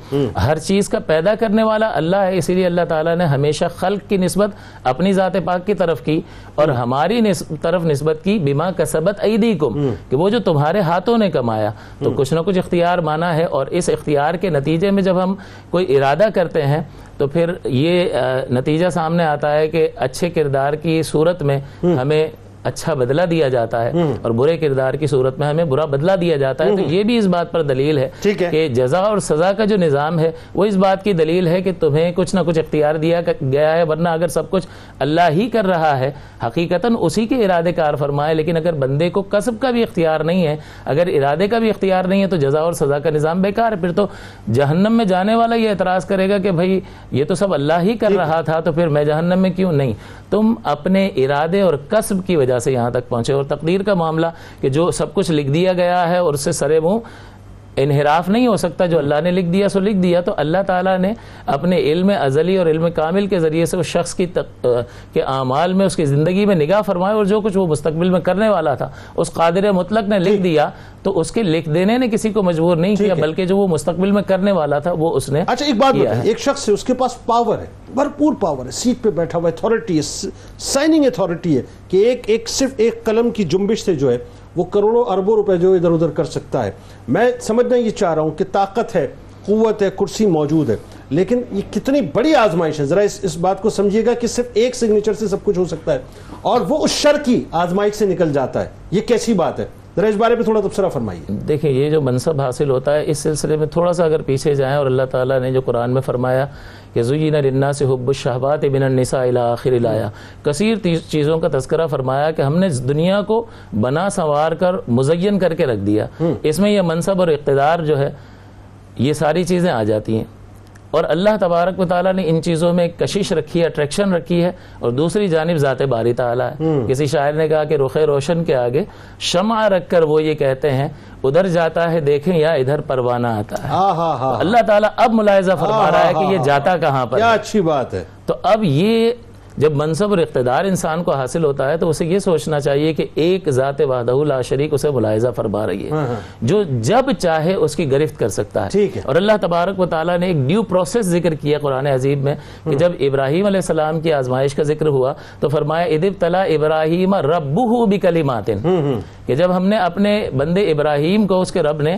ہر چیز کا پیدا کرنے والا اللہ ہے اسی لیے اللہ تعالیٰ نے ہمیشہ خلق کی نسبت اپنی ذات پاک کی طرف کی۔ اور ہمارے تمہاری طرف نسبت کی بیما کسبت ایدیکم کہ وہ جو تمہارے ہاتھوں نے کمایا۔ تو کچھ نہ کچھ اختیار مانا ہے اور اس اختیار کے نتیجے میں جب ہم کوئی ارادہ کرتے ہیں تو پھر یہ نتیجہ سامنے آتا ہے کہ اچھے کردار کی صورت میں ہمیں اچھا بدلہ دیا جاتا ہے اور برے کردار کی صورت میں ہمیں برا بدلہ دیا جاتا ہے تو یہ بھی اس بات پر دلیل ہے کہ جزا اور سزا کا جو نظام ہے وہ اس بات کی دلیل ہے کہ تمہیں کچھ نہ کچھ اختیار دیا گیا ہے ورنہ اگر سب کچھ اللہ ہی کر رہا ہے حقیقتاً اسی کے ارادے کار فرمائے لیکن اگر بندے کو قصب کا بھی اختیار نہیں ہے اگر ارادے کا بھی اختیار نہیں ہے تو جزا اور سزا کا نظام بیکار ہے۔ پھر تو جہنم میں جانے والا یہ اعتراض کرے گا کہ بھائی یہ تو سب اللہ ہی کر رہا تھا تو پھر میں جہنم میں کیوں نہیں؟ تم اپنے ارادے اور قصب کی وجہ سے یہاں تک پہنچے اور تقدیر کا معاملہ کہ جو سب کچھ لکھ دیا گیا ہے اور اس سے سرے منہ انحراف نہیں ہو سکتا جو اللہ نے لکھ دیا سو لکھ دیا تو اللہ تعالیٰ نے اپنے علم ازلی اور علم کامل کے ذریعے سے اس شخص کی تق... کے اعمال میں اس کی زندگی میں نگاہ فرمائے اور جو کچھ وہ مستقبل میں کرنے والا تھا اس قادر مطلق نے لکھ دیا تو اس کے لکھ دینے نے کسی کو مجبور نہیں کیا بلکہ جو وہ مستقبل میں کرنے والا تھا وہ اس نے
اچھا ایک بات ایک شخص ہے اس کے پاس پاور ہے بھرپور پاور ہے سیٹ پہ بیٹھا ہوا اتھارٹی ہے سائننگ اتھارٹی ہے کہ ایک ایک صرف ایک قلم کی جنبش سے جو ہے وہ کروڑوں اربوں روپے جو ادھر ادھر کر سکتا ہے۔ میں سمجھنا یہ چاہ رہا ہوں کہ طاقت ہے، قوت ہے، کرسی موجود ہے، لیکن یہ کتنی بڑی آزمائش ہے۔ ذرا اس اس بات کو سمجھیے گا کہ صرف ایک سگنیچر سے سب کچھ ہو سکتا ہے اور وہ اس شر کی آزمائش سے نکل جاتا ہے۔ یہ کیسی بات ہے؟ ذرا اس بارے میں تھوڑا تبصرہ فرمائیے۔
دیکھیں یہ جو منصب حاصل ہوتا ہے اس سلسلے میں تھوڑا سا اگر پیچھے جائیں اور اللہ تعالیٰ نے جو قرآن میں فرمایا کہ زین لنا سے حب الشہبات بن النساء الى آخر لایا کثیر چیزوں کا تذکرہ فرمایا کہ ہم نے دنیا کو بنا سنوار کر مزین کر کے رکھ دیا۔ اس میں یہ منصب اور اقتدار جو ہے یہ ساری چیزیں آ جاتی ہیں۔ اور اللہ تبارک و تعالیٰ نے ان چیزوں میں کشش رکھی ہے اٹریکشن رکھی ہے اور دوسری جانب ذات باری تعالیٰ ہے۔ کسی شاعر نے کہا کہ رخ روشن کے آگے شمع رکھ کر وہ یہ کہتے ہیں ادھر جاتا ہے دیکھیں یا ادھر پروانہ آتا ہے۔ اللہ تعالیٰ اب ملاحظہ فرما رہا ہے کہ یہ جاتا کہاں پر
اچھی بات ہے۔
تو اب یہ جب منصب اور اقتدار انسان کو حاصل ہوتا ہے تو اسے یہ سوچنا چاہیے کہ ایک ذات وحدہ لا شریک اسے ملاحظہ فرما رہی ہے۔ جو جب چاہے اس کی گرفت کر سکتا ہے۔ اور اللہ تبارک و تعالیٰ نے ایک ڈیو پروسیس ذکر کیا قرآن عظیم میں کہ جب ابراہیم علیہ السلام کی آزمائش کا ذکر ہوا تو فرمایا ادب تلا ابراہیم ربہ بکلمات۔ کہ جب ہم نے اپنے بندے ابراہیم کو اس کے رب نے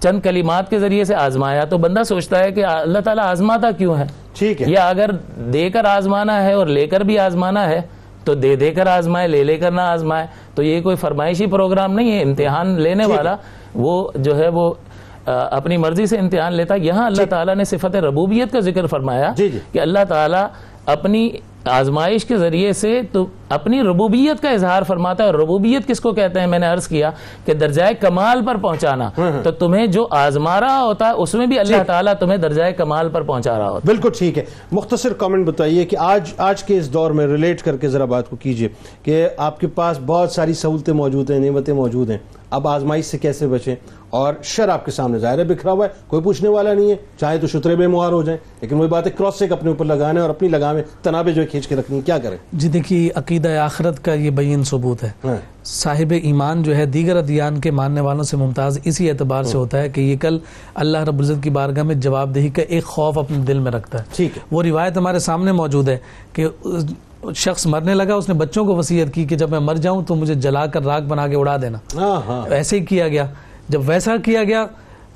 چند کلمات کے ذریعے سے آزمایا تو بندہ سوچتا ہے کہ اللہ تعالیٰ آزماتا کیوں ہے؟
ٹھیک ہے۔
یا اگر دے کر آزمانا ہے اور لے کر بھی آزمانا ہے تو دے دے کر آزمائے لے لے کر نہ آزمائے۔ تو یہ کوئی فرمائشی پروگرام نہیں ہے امتحان لینے والا وہ جو ہے وہ اپنی مرضی سے امتحان لیتا۔ یہاں اللہ تعالیٰ نے صفت ربوبیت کا ذکر فرمایا
جی، جی۔
کہ اللہ تعالیٰ اپنی آزمائش کے ذریعے سے تو اپنی ربوبیت کا اظہار فرماتا ہے اور ربوبیت کس کو کہتے ہیں میں نے عرض کیا کہ درجۂ کمال پر پہنچانا تو تمہیں جو آزما رہا ہوتا ہے اس میں بھی اللہ تعالیٰ تمہیں درجۂ کمال پر پہنچا رہا ہوتا ہے۔
بالکل ٹھیک ہے۔ مختصر کامنٹ بتائیے کہ آج آج کے اس دور میں ریلیٹ کر کے ذرا بات کو کیجیے کہ آپ کے پاس بہت ساری سہولتیں موجود ہیں نعمتیں موجود ہیں۔ اب آزمائش سے کیسے بچیں؟ اور شر آپ کے سامنے ظاہر ہے بکھرا ہوا ہے کوئی پوچھنے والا نہیں ہے چاہے تو شترے بے مہار ہو جائیں لیکن وہی بات ہے کراس ایک اپنے اوپر لگانا ہے اور اپنی لگامیں تنابے جو ہے کھینچ کے رکھنی کیا کریں؟
جی دیکھیے عقیدہ آخرت کا یہ بین ثبوت ہے۔
ہاں۔
صاحب ایمان جو ہے دیگر ادیان کے ماننے والوں سے ممتاز اسی اعتبار سے ہوتا ہے کہ یہ کل اللہ رب العزت کی بارگاہ میں جواب دہی کا ایک خوف اپنے دل میں رکھتا ہے۔ وہ روایت ہمارے سامنے موجود ہے کہ شخص مرنے لگا اس نے بچوں کو وصیت کی کہ جب میں مر جاؤں تو مجھے جلا کر راک بنا کے اڑا دینا۔
ہاں ہاں۔
ایسے ہی کیا گیا۔ جب ویسا کیا گیا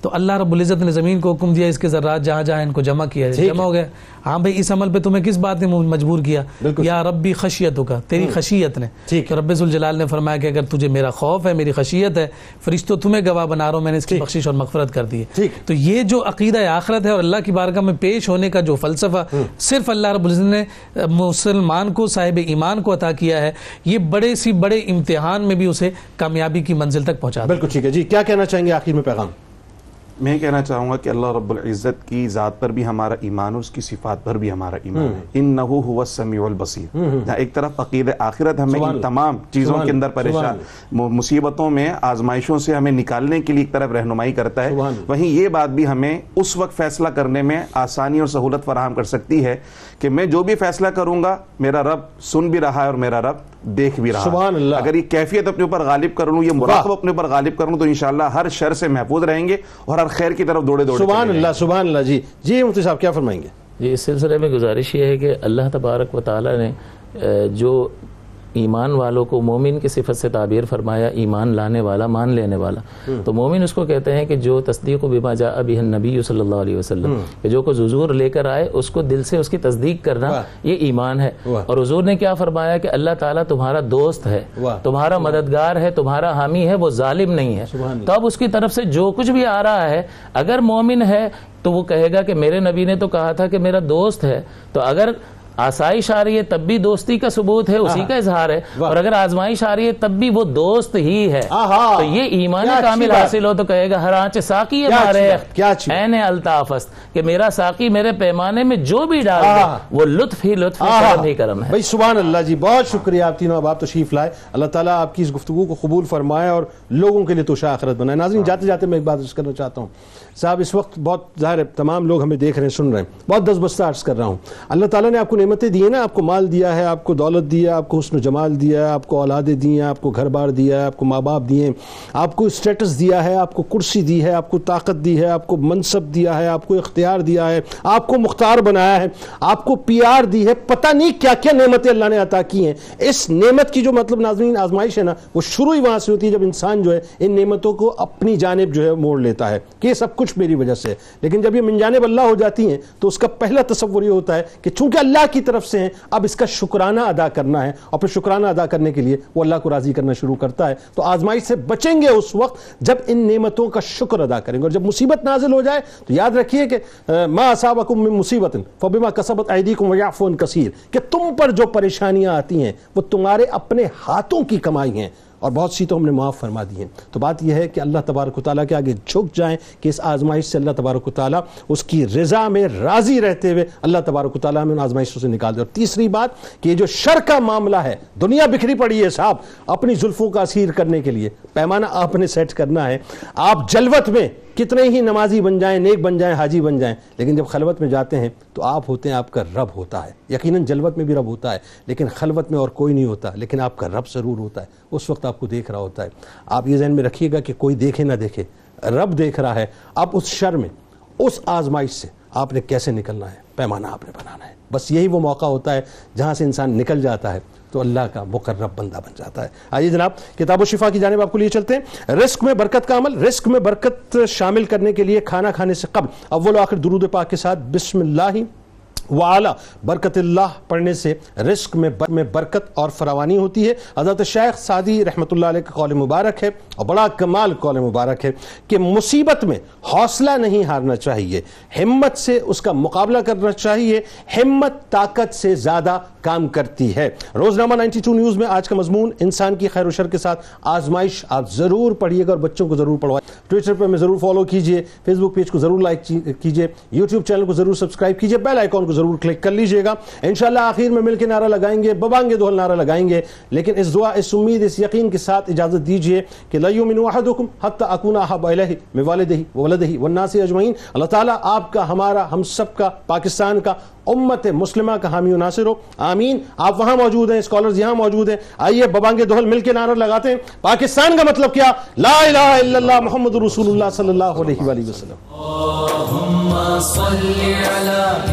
تو اللہ رب العزت نے زمین کو حکم دیا اس کے ذرات جہاں جہاں ان کو جمع کیا
ٹھیک
جمع ہو گئے۔ ہاں بھئی اس عمل پہ تمہیں کس بات نے مجبور کیا؟ یا ربی خشیتوں کا تیری خشیت نے۔ تو رب الجلال نے فرمایا کہ اگر تجھے میرا خوف ہے میری خشیت ہے فرشتوں تمہیں گواہ بنا رہا ہوں میں نے اس کی بخشش اور مغفرت کر دی ہے۔ تو یہ جو عقیدہ آخرت ہے اور اللہ کی بارگاہ میں پیش ہونے کا جو فلسفہ صرف اللہ رب العزت نے مسلمان کو صاحب ایمان کو عطا کیا ہے یہ بڑے سی بڑے امتحان میں بھی اسے کامیابی کی منزل تک پہنچا
بالکل ٹھیک ہے۔ جی کیا کہنا چاہیں گے آخر میں پیغام؟
میں کہنا چاہوں گا کہ اللہ رب العزت کی ذات پر بھی ہمارا ایمان اور اس کی صفات پر بھی ہمارا ایمان ہے هو السمیع البصیر جہاں ایک طرف عقید آخرت ہمیں ان۔ تمام چیزوں کے اندر۔ پریشان مصیبتوں میں آزمائشوں سے ہمیں نکالنے کے لیے ایک طرف رہنمائی کرتا ہے۔ وہیں یہ بات بھی ہمیں اس وقت فیصلہ کرنے میں آسانی اور سہولت فراہم کر سکتی ہے کہ میں جو بھی فیصلہ کروں گا میرا رب سن بھی رہا ہے اور میرا رب دیکھ بھی رہا
سبحان
ہے
اللہ۔
اگر یہ کیفیت اپنے اوپر غالب کر لوں یہ مراقب اپنے اوپر غالب کر لوں تو انشاءاللہ ہر شر سے محفوظ رہیں گے اور ہر خیر کی طرف دوڑے دوڑے
سبحان اللہ سبحان اللہ جی جی مفتی صاحب کیا فرمائیں گے؟
جی اس سلسلے میں گزارش یہ ہے کہ اللہ تبارک و تعالی نے جو ایمان والوں کو مومن کی صفت سے تعبیر فرمایا ایمان لانے والا مان لینے والا تو مومن اس کو کہتے ہیں کہ جو تصدیق و بما جاء ابی النبی صلی اللہ علیہ وسلم کہ جو کو حضور لے کر آئے اس کو دل سے اس کی تصدیق کرنا۔ یہ ایمان ہے۔ اور حضور نے کیا فرمایا کہ اللہ تعالیٰ تمہارا دوست ہے۔ تمہارا مددگار ہے تمہارا حامی ہے وہ ظالم نہیں ہے۔ تو اب اس کی طرف سے جو کچھ بھی آ رہا ہے اگر مومن ہے تو وہ کہے گا کہ میرے نبی نے تو کہا تھا کہ میرا دوست ہے تو اگر آسائش آ رہی ہے تب بھی دوستی کا ثبوت ہے اسی کا اظہار ہے۔ اور اگر آزمائش آ رہی ہے تب بھی وہ دوست ہی ہے۔ تو یہ ایمان کامل۔ حاصل ہو تو کہے گا ہر آنچ ساقی
بات۔
این الطافست کہ میرا ساقی میرے پیمانے میں جو بھی ڈال دے۔ وہ لطف ہی لطف۔ کرم ہی کرم ہے
بھائی سبحان اللہ جی بہت شکریہ آپ تینوں آپ تشریف لائے اللہ تعالیٰ آپ کی اس گفتگو کو قبول فرمائے اور لوگوں کے لیے توشہ آخرت بنائے ناظرین جاتے جاتے میں ایک بات عرض کرنا چاہتا ہوں صاحب اس وقت بہت ظاہر ہے تمام لوگ ہمیں دیکھ رہے ہیں سن رہے ہیں بہت دس بستہ عرض کر رہا ہوں اللہ تعالیٰ نے آپ کو نعمتیں دی ہیں نا آپ کو مال دیا ہے آپ کو دولت دیا آپ کو حسن و جمال دیا ہے آپ کو اولادیں دی ہیں آپ کو گھر بار دیا ہے آپ کو ماں باپ دیے ہیں آپ کو اسٹیٹس دیا ہے آپ کو کرسی دی ہے آپ کو طاقت دی ہے آپ کو منصب دیا ہے آپ کو اختیار دیا ہے آپ کو مختار بنایا ہے آپ کو پی آر دی ہے پتہ نہیں کیا کیا نعمتیں اللہ نے عطا کی ہیں اس نعمت کی جو مطلب ناظرین آزمائش ہے نا وہ شروع ہی وہاں سے ہوتی ہے جب انسان جو ہے ان نعمتوں کو اپنی جانب جو ہے موڑ لیتا ہے کہ سب کچھ کچھ میری وجہ سے ہے۔ لیکن جب یہ من جانب اللہ ہو جاتی ہیں، تو اس کا پہلا تصور یہ ہوتا ہے کہ چونکہ اللہ کی طرف سے ہیں، اب اس کا شکرانہ ادا کرنا ہے۔ اور پھر شکرانہ ادا کرنے کے لیے وہ اللہ کو راضی کرنا شروع کرتا ہے۔ تو آزمائش سے بچیں گے اس وقت جب ان نعمتوں کا شکر ادا کریں گے۔ اور جب مصیبت نازل ہو جائے، تو یاد رکھیے کہ ما اصابکم من مصیبت، فبما کسبت ایدیکم ویعفو عن کثیر۔ کہ تم پر جو پریشانیاں آتی ہیں، وہ تمہارے اپنے ہاتھوں کی کمائی ہیں۔ اور بہت سی تو ہم نے معاف فرما دی ہیں۔ تو بات یہ ہے کہ اللہ تبارک و تعالیٰ کے آگے جھک جائیں کہ اس آزمائش سے اللہ تبارک و تعالیٰ اس کی رضا میں راضی رہتے ہوئے اللہ تبارک و تعالیٰ ہمیں ان آزمائشوں سے نکال دے۔ اور تیسری بات کہ یہ جو شر کا معاملہ ہے، دنیا بکھری پڑی ہے صاحب، اپنی زلفوں کا اسیر کرنے کے لیے۔ پیمانہ آپ نے سیٹ کرنا ہے۔ آپ جلوت میں کتنے ہی نمازی بن جائیں، نیک بن جائیں، حاجی بن جائیں، لیکن جب خلوت میں جاتے ہیں تو آپ ہوتے ہیں، آپ کا رب ہوتا ہے۔ یقیناً جلوت میں بھی رب ہوتا ہے، لیکن خلوت میں اور کوئی نہیں ہوتا، لیکن آپ کا رب ضرور ہوتا ہے۔ اس وقت آپ کو دیکھ رہا ہوتا ہے۔ آپ یہ ذہن میں رکھیے گا کہ کوئی دیکھے نہ دیکھے۔ رب دیکھ رہا ہے۔ اب اس شر میں، اس آزمائش سے آپ نے کیسے نکلنا ہے؟ پیمانہ آپ نے بنانا ہے۔ بس یہی وہ موقع ہوتا ہے جہاں سے انسان نکل جاتا ہے۔ تو اللہ کا مقرب بندہ بن جاتا ہے۔ آئیے جناب، کتاب و شفا کی جانب آپ کو لیے چلتے ہیں۔ رزق میں برکت کا عمل، رزق میں برکت شامل کرنے کے لیے کھانا کھانے سے قبل اول و آخر درود پاک کے ساتھ بسم اللہ۔ وعلی برکت اللہ پڑھنے سے رزق میں برکت اور فراوانی ہوتی ہے۔ حضرت شیخ سعدی رحمۃ اللہ علیہ کا قول مبارک ہے اور بڑا کمال قول مبارک ہے کہ مصیبت میں حوصلہ نہیں ہارنا چاہیے، ہمت سے اس کا مقابلہ کرنا چاہیے۔ ہمت طاقت سے زیادہ کام کرتی ہے۔ روزنامہ 92 نیوز میں آج کا مضمون، انسان کی خیر و شر کے ساتھ آزمائش آپ ضرور پڑھیے گا اور بچوں کو ضرور پڑھوائیں ٹویٹر پہ میں ضرور فالو کیجیے فیس بک پیج کو ضرور لائک کیجیے یوٹیوب چینل کو ضرور سبسکرائب کیجیے بیل آئیکن کو ضرور کلک کر لیجیے گا۔ انشاءاللہ آخر میں مل کے نعرہ لگائیں گے، ببانگے دوہل نعرہ لگائیں گے۔ لیکن اس دعا، اس امید، اس یقین کے ساتھ اجازت دیجیے کہ لا یؤمن احدکم حتی اکون احب الیہ من والدہ وولدہ والناس اجمعین۔ اللہ تعالیٰ آپ کا، ہمارا، ہم سب کا، پاکستان کا، امت مسلمہ کا حامی و ناصر ہو۔ آمین۔ آپ وہاں موجود ہیں، اسکالرز یہاں موجود ہیں۔ آئیے ببانگے دوہل مل کے نعرہ لگاتے ہیں۔ پاکستان کا مطلب کیا؟ لا الہ الا اللہ محمد رسول اللہ صلی اللہ علیہ وآلہ وسلم۔
اللهم صل على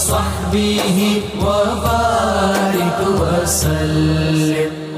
وصحبه وبارك وسلم.